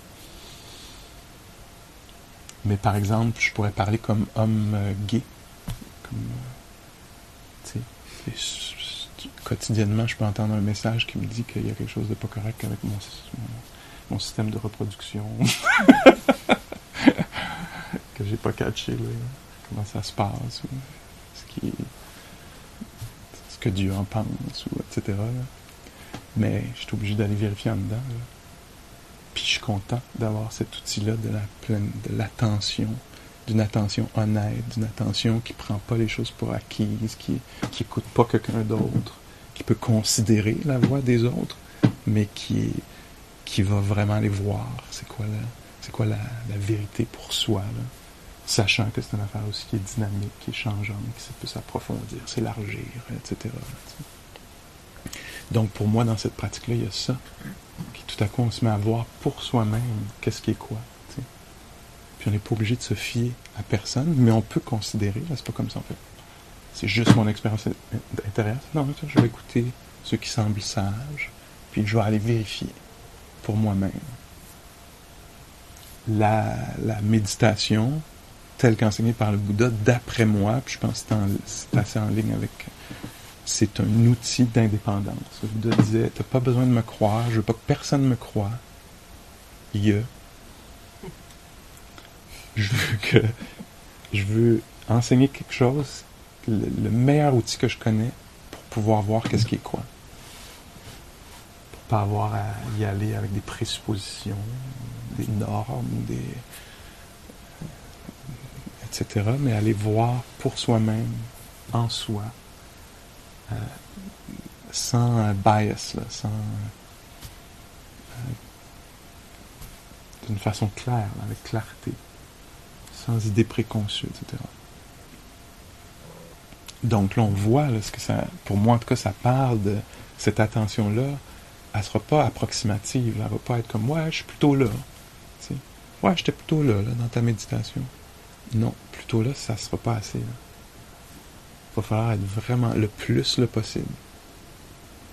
Mais par exemple, je pourrais parler comme homme euh, gay, euh, quotidiennement, je peux entendre un message qui me dit qu'il y a quelque chose de pas correct avec mon système de reproduction, [laughs] que j'ai pas catché, là, comment ça se passe, ou ce qui ce que Dieu en pense, ou etc. là. Mais je suis obligé d'aller vérifier en dedans. Puis je suis content d'avoir cet outil-là de la pleine, de l'attention, d'une attention honnête, d'une attention qui prend pas les choses pour acquises, qui qui écoute pas quelqu'un d'autre, qui peut considérer la voix des autres, mais qui qui va vraiment aller voir c'est quoi la c'est quoi la, la vérité pour soi là. Sachant que c'est une affaire aussi qui est dynamique, qui est changeante, qui peut s'approfondir, s'élargir, etc. Donc pour moi dans cette pratique-là, il y a ça qui tout à coup on se met à voir pour soi-même qu'est-ce qui est quoi. Puis on n'est pas obligé de se fier à personne, mais on peut considérer, là, c'est pas comme ça en fait. C'est juste mon expérience in- intérieure. Non, je vais écouter ceux qui semblent sages, puis je vais aller vérifier pour moi-même. La méditation, telle qu'enseignée par le Bouddha, d'après moi, puis je pense que c'est assez en ligne avec c'est un outil d'indépendance. Le Bouddha disait, t'as pas besoin de me croire, je veux pas que personne me croie. Je veux que, je veux enseigner quelque chose, le, le meilleur outil que je connais pour pouvoir voir qu'est-ce qui est quoi. Pour pas avoir à y aller avec des présuppositions, des normes, des, etc., mais aller voir pour soi-même, en soi, euh, sans euh, bias, sans d'une façon claire, avec clarté, sans idée préconçue, etc. Donc là, on voit là, ce que ça, pour moi en tout cas, ça parle de cette attention-là. Elle sera pas approximative, là. elle va pas être comme ouais, je suis plutôt là. Ouais, j'étais plutôt là, dans ta méditation. Non, plutôt là, ça sera pas assez. Il va falloir être vraiment le plus le possible.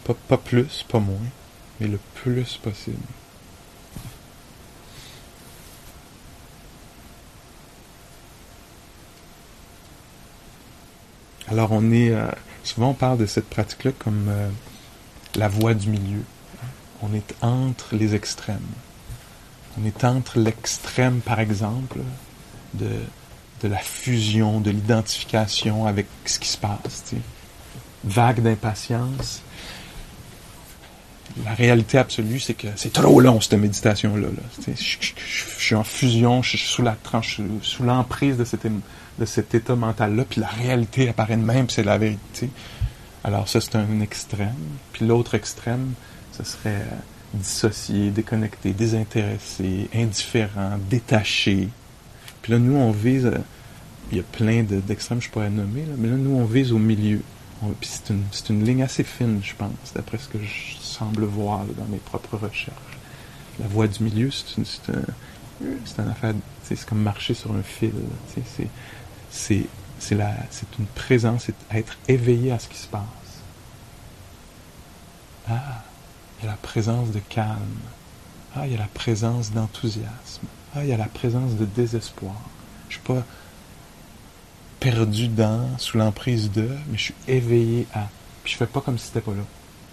Pas, pas plus, pas moins, mais le plus possible. Alors on est euh, souvent on parle de cette pratique-là comme euh, la voie du milieu. On est entre les extrêmes. On est entre l'extrême, par exemple, de, de la fusion, de l'identification avec ce qui se passe. Vague d'impatience. La réalité absolue, c'est que c'est trop long, cette méditation-là. Je, suis en fusion, je suis sous la tranche, sous l'emprise de de cet état mental-là, puis la réalité apparaît de même, c'est la vérité. Alors ça, c'est un extrême. Puis l'autre extrême, ce serait euh, dissocié, déconnecté, désintéressé, indifférent, détaché. Puis là, nous, on vise... il y a plein de- d'extrêmes que je pourrais nommer, là, mais là, nous, on vise au milieu. Puis c'est une, une ligne assez fine, je pense, d'après ce que je semble voir dans mes propres recherches. La voie du milieu, c'est une, une affaire, c'est comme marcher sur un fil. C'est, une présence, c'est être éveillé à ce qui se passe. Ah, il y a la présence de calme. Ah, il y a la présence d'enthousiasme. Ah, il y a la présence de désespoir. Je suis pas perdu dans, sous l'emprise de, mais je suis éveillé à. Puis je fais pas comme si c'était pas là.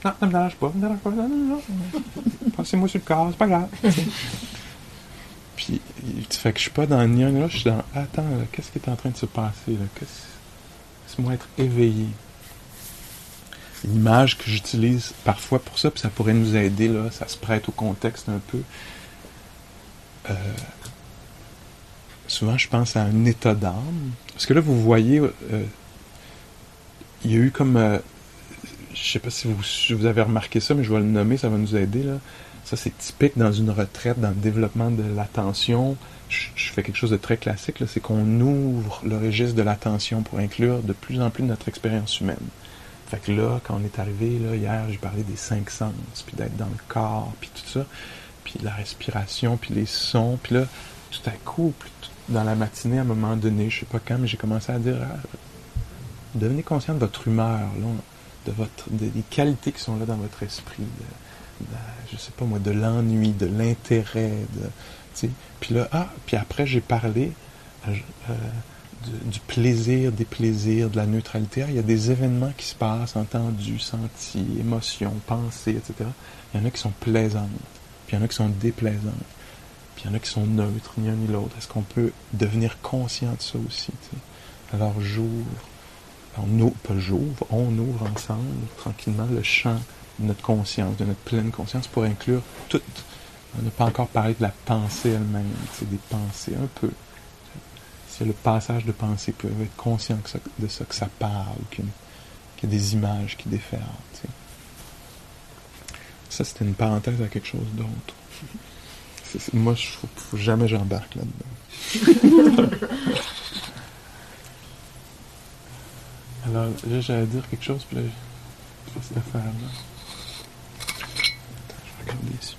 Non, ça me dérange pas, ça me dérange pas, non, non, non. Passez-moi sur le corps, c'est pas grave. [laughs] Puis, tu fais que je suis pas dans ni un là, je suis dans, attends, qu'est-ce qui est en train de se passer, là? Laisse-moi être éveillé. L'image que j'utilise parfois pour ça, puis ça pourrait nous aider, là, ça se prête au contexte un peu. Euh, souvent, je pense à un état d'âme. Parce que là, vous voyez, euh, il y a eu comme. Euh, je sais pas si vous, avez remarqué ça, mais je vais le nommer, ça va nous aider. Là. Ça, c'est typique dans une retraite, dans le développement de l'attention. Je, fais quelque chose de très classique, c'est qu'on ouvre le registre de l'attention pour inclure de plus en plus notre expérience humaine. Fait que là, quand on est arrivé, hier, j'ai parlé des cinq sens, puis d'être dans le corps, puis tout ça, puis la respiration, puis les sons, puis là, tout à coup, dans la matinée, à un moment donné, je sais pas quand, mais j'ai commencé à dire, ah, devenez conscient de votre humeur, de votre, des qualités qui sont là dans votre esprit, de, je sais pas moi, de l'ennui, de l'intérêt, de, puis là, ah, puis après j'ai parlé euh, du plaisir, des plaisirs, de la neutralité. Ah, il y a des événements qui se passent, entendus, sentis, émotions, pensées, etc. Il y en a qui sont plaisantes, puis il y en a qui sont déplaisantes, il y en a qui sont neutres, ni un ni l'autre. Est-ce qu'on peut devenir conscient de ça aussi? Alors j'ouvre on ouvre, on ouvre ensemble, tranquillement, le champ de notre conscience, de notre pleine conscience, pour inclure tout. On n'a pas encore parlé de la pensée elle-même, c'est des pensées un peu. C'est le passage de pensée, peut être conscient de ça, que ça parle, qu'il y a des images qui déferlent. Ça, c'était une parenthèse à quelque chose d'autre. Moi, je faut jamais j'embarque là-dedans. [laughs] Alors, là, j'allais dire quelque chose, puis là, je cette affaire-là. Attends, je vais regarder ici.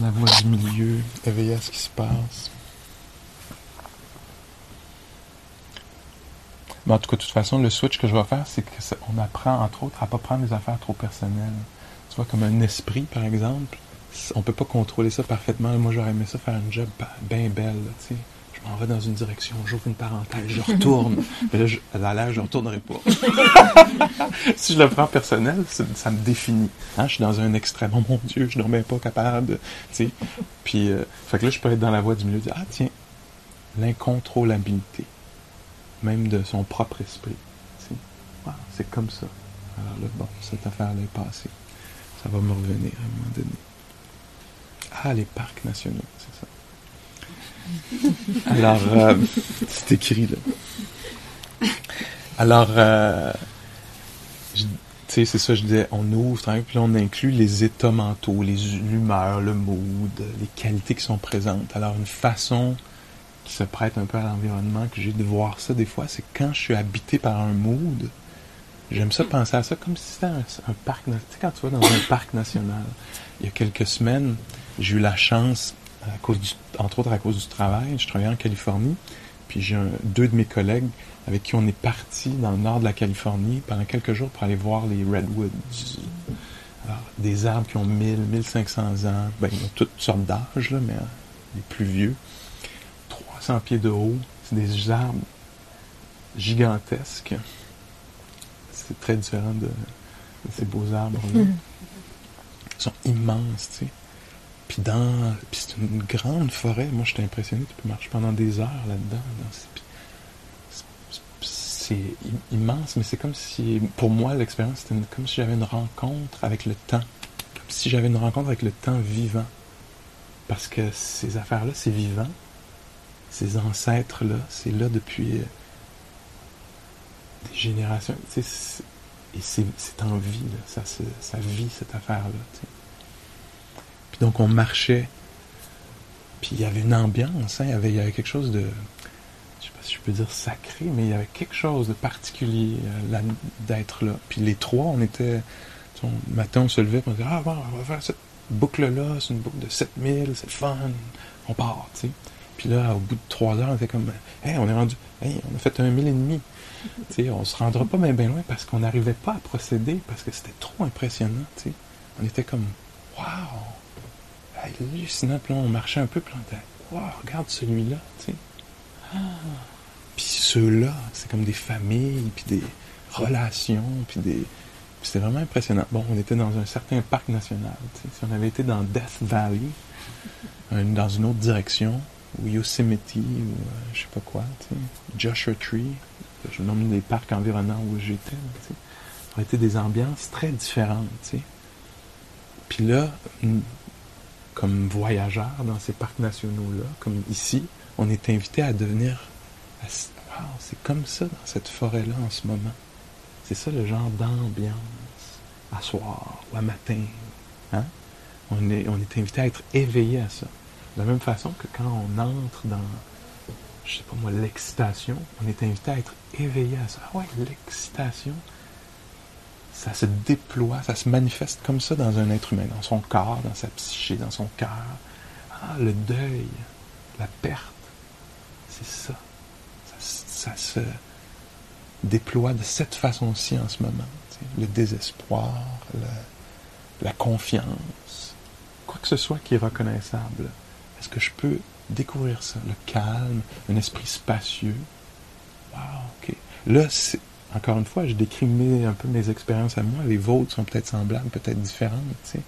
La voix du milieu, éveiller à ce qui se passe. Mais en tout cas, de toute façon, le switch que je vais faire, c'est qu'on apprend, entre autres, à ne pas prendre des affaires trop personnelles. Tu vois, comme un esprit, par exemple, on peut pas contrôler ça parfaitement. Moi, j'aurais aimé ça faire un job bien belle, tu sais. Je m'en vais dans une direction, j'ouvre une parenthèse, je retourne. Mais [laughs] là, je, à l'air, je retournerai pas. [laughs] si je le prends personnel, ça, me définit. Hein? Je suis dans un extrême. Oh mon Dieu, je ne même pas capable. Tu sais. Puis, euh, fait que là, je peux être dans la voie du milieu, dire, ah tiens, l'incontrôlabilité, même de son propre esprit. Sais. c'est comme ça. Alors là, bon, cette affaire-là est passée. Ça va me revenir à un moment donné. Ah, les parcs nationaux, c'est ça. Alors, euh, c'est écrit là. Alors, euh, tu sais, c'est ça, je disais, on ouvre, puis on inclut les états mentaux, les humeurs, le mood, les qualités qui sont présentes. Alors, une façon qui se prête un peu à l'environnement, que j'ai de voir ça des fois, c'est quand je suis habité par un mood, j'aime ça penser à ça comme si c'était un, un parc, tu sais, quand tu vas dans un [coughs] parc national, il y a quelques semaines, j'ai eu la chance, à cause du, entre autres à cause du travail, je travaillais en Californie, puis j'ai deux de mes collègues avec qui on est parti dans le nord de la Californie pendant quelques jours pour aller voir les redwoods. Alors, des arbres qui ont 1000, 1500 ans, ben, ils ont toutes sortes d'âges, là, mais euh, les plus vieux. 300 pieds de haut, c'est des arbres gigantesques. C'est très différent de, de ces beaux arbres-là. [laughs] Ils sont immenses, tu sais. Puis dans. Puis c'est une grande forêt. Moi, j'étais impressionné. Tu peux marcher pendant des heures là-dedans. C'est immense, mais c'est comme si. Pour moi, l'expérience, c'était comme si j'avais une rencontre avec le temps. Comme si j'avais une rencontre avec le temps vivant. Parce que ces affaires-là, c'est vivant. Ces ancêtres-là, c'est là depuis euh, des générations. et c'est en vie. Ça, ça vit cette affaire-là donc on marchait, puis il y avait une ambiance, hein, il, y avait, quelque chose de, je sais pas si je veux dire sacré, mais il y avait quelque chose de particulier euh, d'être là. Puis les trois, on était. tu sais, on- matin, on se levait, puis on disait Ah, bon, on va faire cette boucle-là, c'est une boucle de 7000, c'est fun, on part, tu sais. Puis là, au bout de trois heures, on était comme Hey, on est rendu. Hey, on a fait un mille et demi. tu sais, on se rendra pas bien, loin parce qu'on n'arrivait pas à procéder, parce que c'était trop impressionnant, tu sais. On était comme Wow! Hallucinant. Puis là, on marchait un peu, puis on Wow, regarde celui-là, sais. Puis ceux-là, c'est comme des familles, puis des relations, puis des... C'était vraiment impressionnant. Bon, on était dans un certain parc national. tu sais. Si on avait été dans Death Valley, dans une autre direction, ou Yosemite, ou euh, je sais pas quoi, Joshua Tree, je nomme les parcs environnants où j'étais, tu sais, ça aurait été des ambiances très différentes. Puis là, comme voyageurs dans ces parcs nationaux-là, comme ici, on est invité à devenir c'est comme ça dans cette forêt-là en ce moment. C'est ça le genre d'ambiance à soir ou à matin. Hein? On, est, on est invité à être éveillé à ça. De la même façon que quand on entre dans, je sais pas moi, l'excitation, on est invité à être éveillé à ça. Ah ouais, l'excitation, ça se déploie, ça se manifeste comme ça dans un être humain, dans son corps, dans sa psyché, dans son cœur. Ah, le deuil, la perte, c'est ça. Ça, se déploie de cette façon-ci en ce moment. Le désespoir, la confiance, quoi que ce soit qui est reconnaissable. Est-ce que je peux découvrir ça? Le calme, un esprit spacieux. Wow, ok. Là, c'est, encore une fois, je décris un peu mes expériences à moi. Les vôtres sont peut-être semblables, peut-être différentes, tu sais.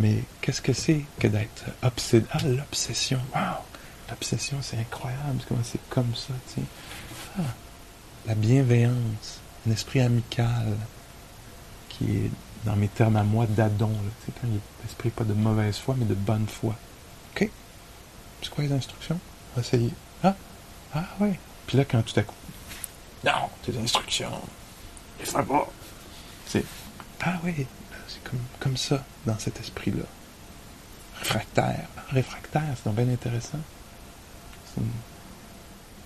Mais qu'est-ce que c'est que d'être obsédé? Ah, l'obsession. Wow! L'obsession, c'est incroyable. Comment c'est comme ça, tu. Ah, la bienveillance, un esprit amical qui est, dans mes termes à moi, d'adon. Tu sais, quand l'esprit pas de mauvaise foi, mais de bonne foi. C'est quoi les instructions? Essayer. Ah! Ah, ouais. Puis là, quand tout à coup, non, tes instructions, les. C'est, ah oui, c'est comme, comme ça, dans cet esprit-là. Réfractaire. Réfractaire, c'est donc bien intéressant.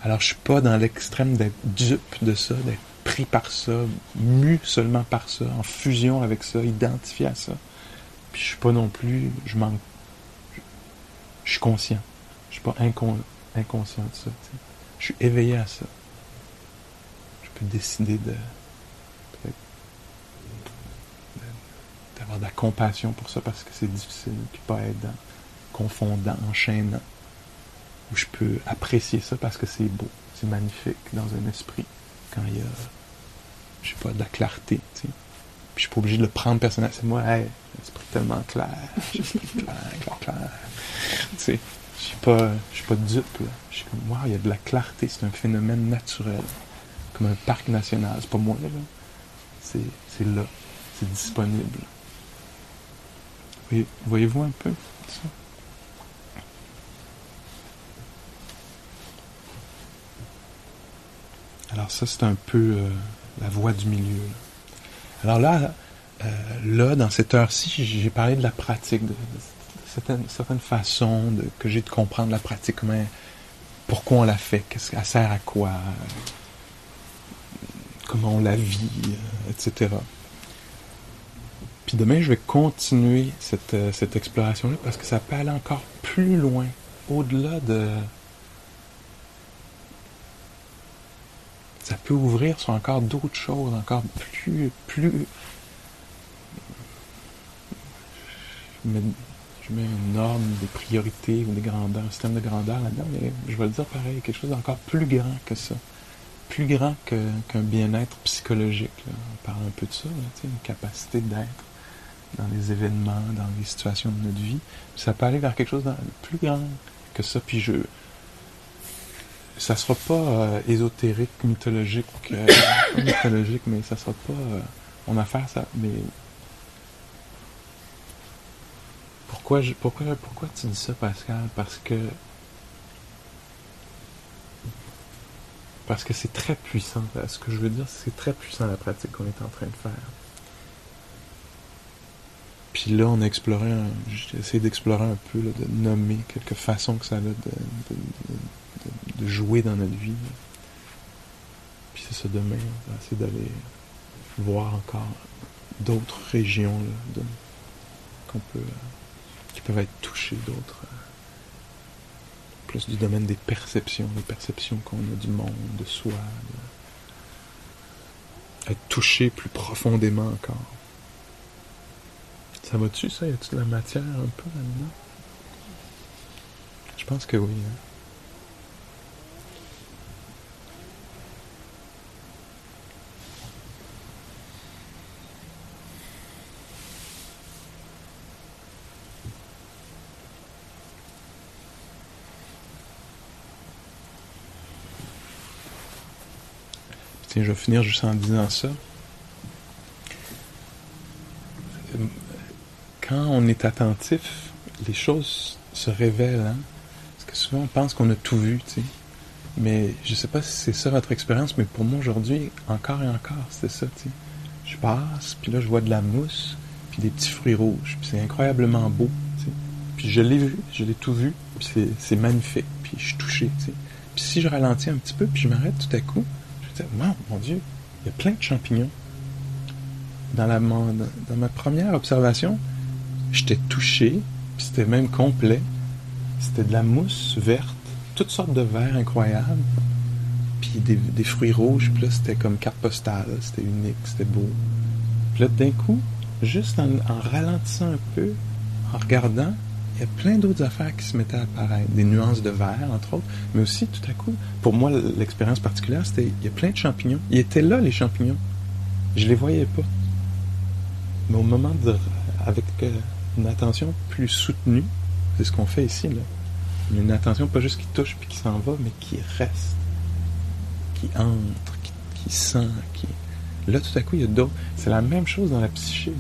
Alors, je suis pas dans l'extrême d'être dupe de ça, d'être pris par ça, mu seulement par ça, en fusion avec ça, identifié à ça. Puis je suis pas non plus, je manque, je suis conscient. Pas incon- inconscient de ça. tu sais. Je suis éveillé à ça. Je peux décider d'avoir de la compassion pour ça parce que c'est difficile, puis pas aidant, confondant, enchaînant. Ou je peux apprécier ça parce que c'est beau, c'est magnifique dans un esprit quand il y a, je sais pas, de la clarté, tu sais. Puis je suis pas obligé de le prendre personnel. C'est moi, hey, un esprit tellement clair, l'esprit clair, clair, clair. Tu sais, je suis pas, je suis pas dupe, là. Je suis comme, wow, il y a de la clarté, c'est un phénomène naturel. Comme un parc national. C'est pas moi, là. C'est, c'est là. C'est disponible. Voyez- Voyez-vous un peu ça? Alors ça, c'est un peu euh, la voie du milieu. Alors là, euh, là, dans cette heure-ci, j'ai parlé de la pratique, de, de certaines, façons de, que j'ai de comprendre la pratique, comment, pourquoi on la fait, qu'est-ce qu'elle sert à quoi, comment on la vit, euh, etc. Puis demain, je vais continuer cette, euh, cette exploration-là parce que ça peut aller encore plus loin, au-delà de... Ça peut ouvrir sur encore d'autres choses, encore plus... plus mets, je mets une norme, des priorités ou des grandeurs, un système de grandeur là-dedans, mais je vais le dire pareil, quelque chose d'encore plus grand que ça. Plus grand que- qu'un bien-être psychologique. On parle un peu de ça, là, une capacité d'être dans les événements, dans les situations de notre vie. Ça peut aller vers quelque chose de plus grand que ça. Puis je. Ça sera pas euh, ésotérique, mythologique, [coughs] mythologique, mais ça sera pas euh, mon affaire, ça. Mais pourquoi, je, pourquoi, pourquoi tu dis ça, Pascal? Parce que parce que c'est très puissant. là. Ce que je veux dire, c'est très puissant la pratique qu'on est en train de faire. Puis là, on a exploré, j'ai essayé d'explorer un peu, de nommer quelques façons que ça a de, jouer dans notre vie. Puis c'est ça demain, on va essayer d'aller voir encore d'autres régions qu'on peut, euh, qui peuvent être touchées, d'autres. euh, plus du domaine des perceptions, des perceptions qu'on a du monde, de soi, être touché plus profondément encore. Ça va-tu, ça? Y a-tu de la matière un peu là-dedans? Je pense que oui. hein. Je vais finir juste en disant ça. Quand on est attentif, les choses se révèlent. hein. Parce que souvent, on pense qu'on a tout vu. Mais je sais pas si c'est ça votre expérience, mais pour moi aujourd'hui, encore et encore, c'est ça. Je passe, puis là, je vois de la mousse, puis des petits fruits rouges, puis c'est incroyablement beau. Puis je l'ai vu, je l'ai tout vu, puis c'est- magnifique, puis je suis touché. Puis si je ralentis un petit peu, puis je m'arrête tout à coup, mon Dieu, il y a plein de champignons. Dans, la, dans ma première observation, j'étais touché, c'était même complet. C'était de la mousse verte, toutes sortes de verres incroyables, puis des, fruits rouges, puis là c'était comme carte postale, c'était unique, c'était beau. Puis là d'un coup, juste en ralentissant un peu, en regardant, il y a plein d'autres affaires qui se mettaient à apparaître, des nuances de vert entre autres, mais aussi tout à coup, pour moi l'expérience particulière, c'était il y a plein de champignons. Ils étaient là les champignons, je les voyais pas. Mais au moment de, avec euh, une attention plus soutenue, c'est ce qu'on fait ici là. Une attention pas juste qui touche puis qui s'en va, mais qui reste, qui entre, qui, sent, qui. Là tout à coup il y a d'autres. C'est la même chose dans la psyché.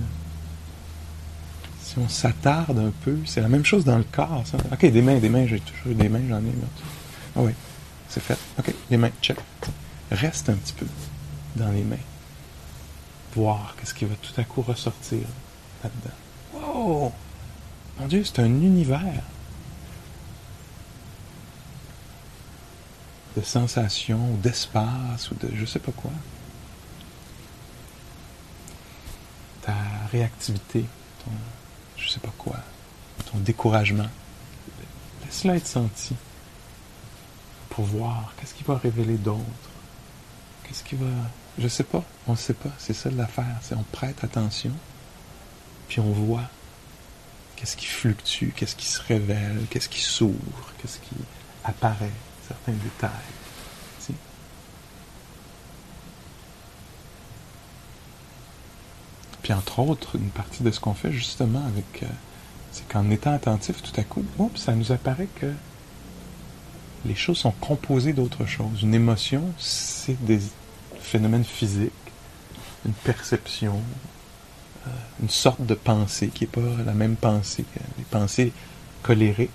On s'attarde un peu, c'est la même chose dans le corps. Ok, des mains, des mains, j'ai toujours des mains, j'en ai. Ah oui, c'est fait. Ok, les mains, check. Reste un petit peu dans les mains. Voir qu'est-ce qui va tout à coup ressortir là-dedans. Wow! Mon Dieu, c'est un univers de sensations, ou d'espace, ou de je sais pas quoi. Ta réactivité, ton je sais pas quoi, ton découragement. Laisse-la être senti pour voir qu'est-ce qui va révéler d'autre? Qu'est-ce qui va. Je sais pas, on ne sait pas, c'est ça l'affaire, c'est on prête attention, puis on voit qu'est-ce qui fluctue, qu'est-ce qui se révèle, qu'est-ce qui s'ouvre, qu'est-ce qui apparaît, certains détails. tu sais. Puis entre autres, une partie de ce qu'on fait justement avec, euh, c'est qu'en étant attentif, tout à coup, oups, ça nous apparaît que les choses sont composées d'autre chose. Une émotion, c'est des phénomènes physiques, une perception, euh, une sorte de pensée qui n'est pas la même pensée que les pensées colériques,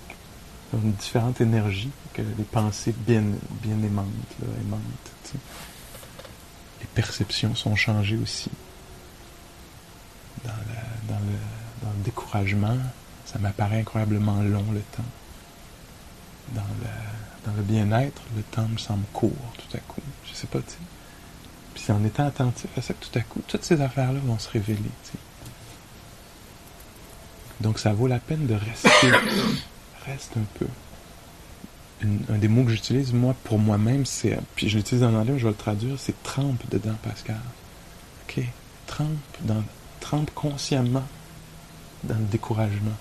ont une différente énergie que les pensées bien, bien aimantes, aimantes. Les perceptions sont changées aussi. Dans le, dans le, dans le découragement, ça m'apparaît incroyablement long le temps. Dans le, dans le bien-être, le temps me semble court tout à coup. Je sais pas, tu sais. Puis c'est en étant attentif à ça que tout à coup, toutes ces affaires-là vont se révéler, tu sais. Donc ça vaut la peine de rester. [coughs] Reste un peu. Un des mots que j'utilise, moi, pour moi-même, c'est. Puis je l'utilise en anglais, je vais le traduire, c'est trempe dedans, Pascal. OK? Trempe dans. Trempe consciemment dans le découragement.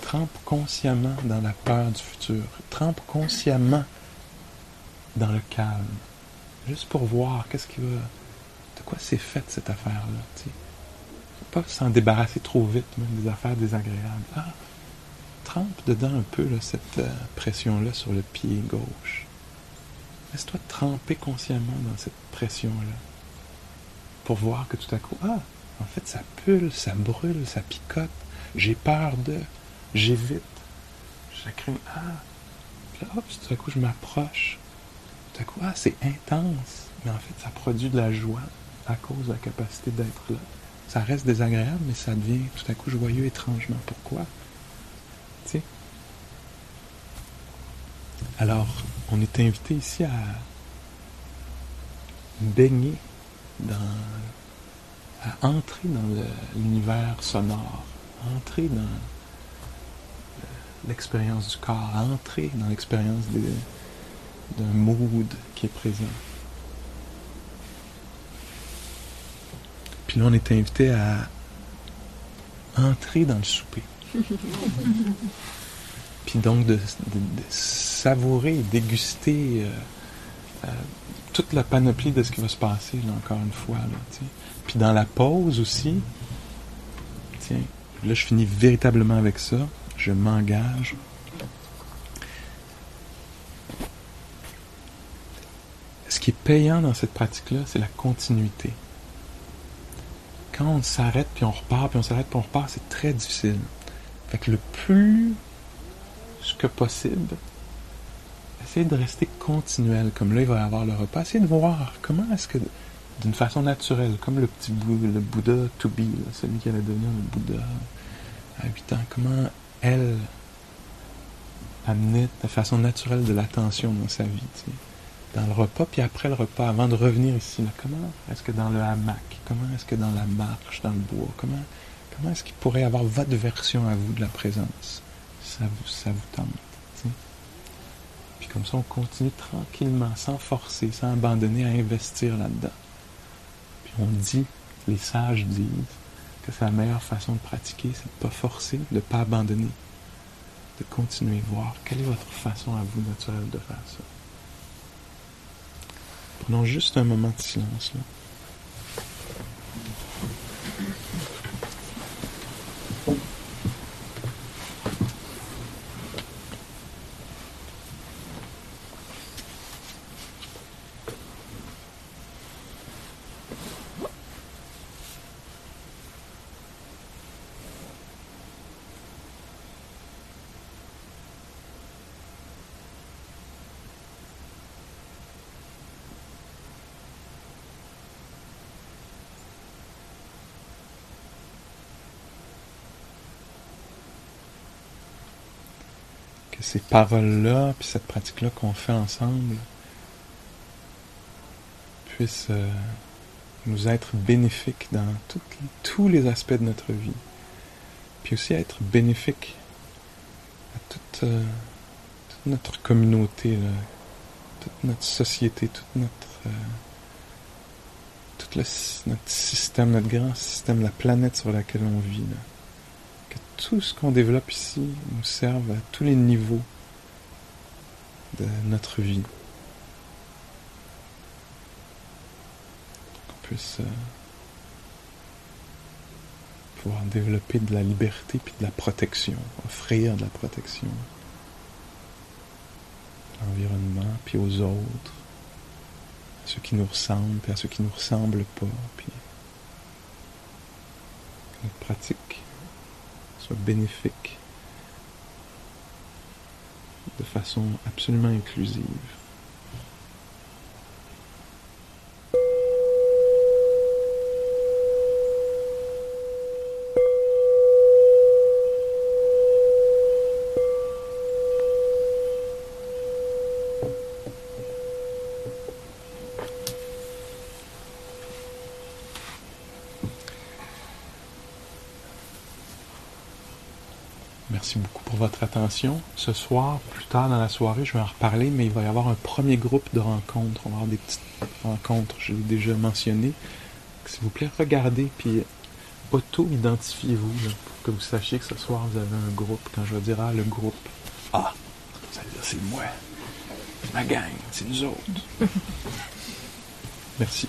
Trempe consciemment dans la peur du futur. Trempe consciemment dans le calme. Juste pour voir qu'est-ce qui va. De quoi c'est fait cette affaire-là, tu sais. Faut pas s'en débarrasser trop vite, même des affaires désagréables. Ah, trempe dedans un peu cette euh, pression-là sur le pied gauche. Laisse-toi tremper consciemment dans cette pression-là. Pour voir que tout à coup, ah, en fait, ça pulse, ça brûle, ça picote. J'ai peur de. J'évite. Crains. Ah. Puis là, hop, tout à coup, je m'approche. Tout à coup, ah, c'est intense. Mais en fait, ça produit de la joie à cause de la capacité d'être là. Ça reste désagréable, mais ça devient tout à coup joyeux étrangement. Pourquoi? Tu sais? Alors, on est invité ici à, baigner dans, entrer dans l'univers sonore, entrer dans l'expérience du corps, entrer dans l'expérience d'un mood qui est présent. Puis là, on est invité à entrer dans le souper. [laughs] Puis donc de, de- de savourer, déguster euh, euh, toute la panoplie de ce qui va se passer, là, encore une fois. Là, tu sais. Puis dans la pause aussi, tiens, là je finis véritablement avec ça, je m'engage. Ce qui est payant dans cette pratique-là, c'est la continuité. Quand on s'arrête, puis on repart, puis on s'arrête, puis on repart, c'est très difficile. Fait que le plus que possible, essayez de rester continuel. Comme là, il va y avoir le repas. Essayez de voir comment est-ce que, d'une façon naturelle, comme le petit le Bouddha to be, celui qui allait devenir le Bouddha à 8 ans, comment elle amenait de façon naturelle de l'attention dans sa vie, dans le repas, puis après le repas, avant de revenir ici, comment est-ce que dans le hamac, comment est-ce que dans la marche, dans le bois, comment, comment est-ce qu'il pourrait avoir votre version à vous de la présence, ça vous, ça vous tente. Puis comme ça, on continue tranquillement, sans forcer, sans abandonner à investir là-dedans. On dit, les sages disent, que c'est la meilleure façon de pratiquer, c'est de ne pas forcer, de ne pas abandonner, de continuer à voir quelle est votre façon à vous naturelle de faire ça? Prenons juste un moment de silence là. Ces paroles-là, puis cette pratique-là qu'on fait ensemble, puissent euh, nous être bénéfiques dans tous les aspects de notre vie. Puis aussi être bénéfiques à toute, euh, toute notre communauté, toute notre société, toute notre, euh, tout notre système, notre grand système, la planète sur laquelle on vit. Tout ce qu'on développe ici nous serve à tous les niveaux de notre vie. Qu'on puisse euh, pouvoir développer de la liberté puis de la protection, offrir de la protection à l'environnement puis aux autres, à ceux qui nous ressemblent puis à ceux qui nous ressemblent pas, puis notre pratique soit bénéfique de façon absolument inclusive. Merci beaucoup pour votre attention. Ce soir, plus tard dans la soirée, je vais en reparler, mais il va y avoir un premier groupe de rencontres. On va avoir des petites rencontres, je l'ai déjà mentionné. S'il vous plaît, regardez, puis auto-identifiez-vous, pour que vous sachiez que ce soir, vous avez un groupe. Quand je vais dire, ah, le groupe, ah, ça veut dire c'est moi, c'est ma gang, c'est nous autres. [laughs] Merci.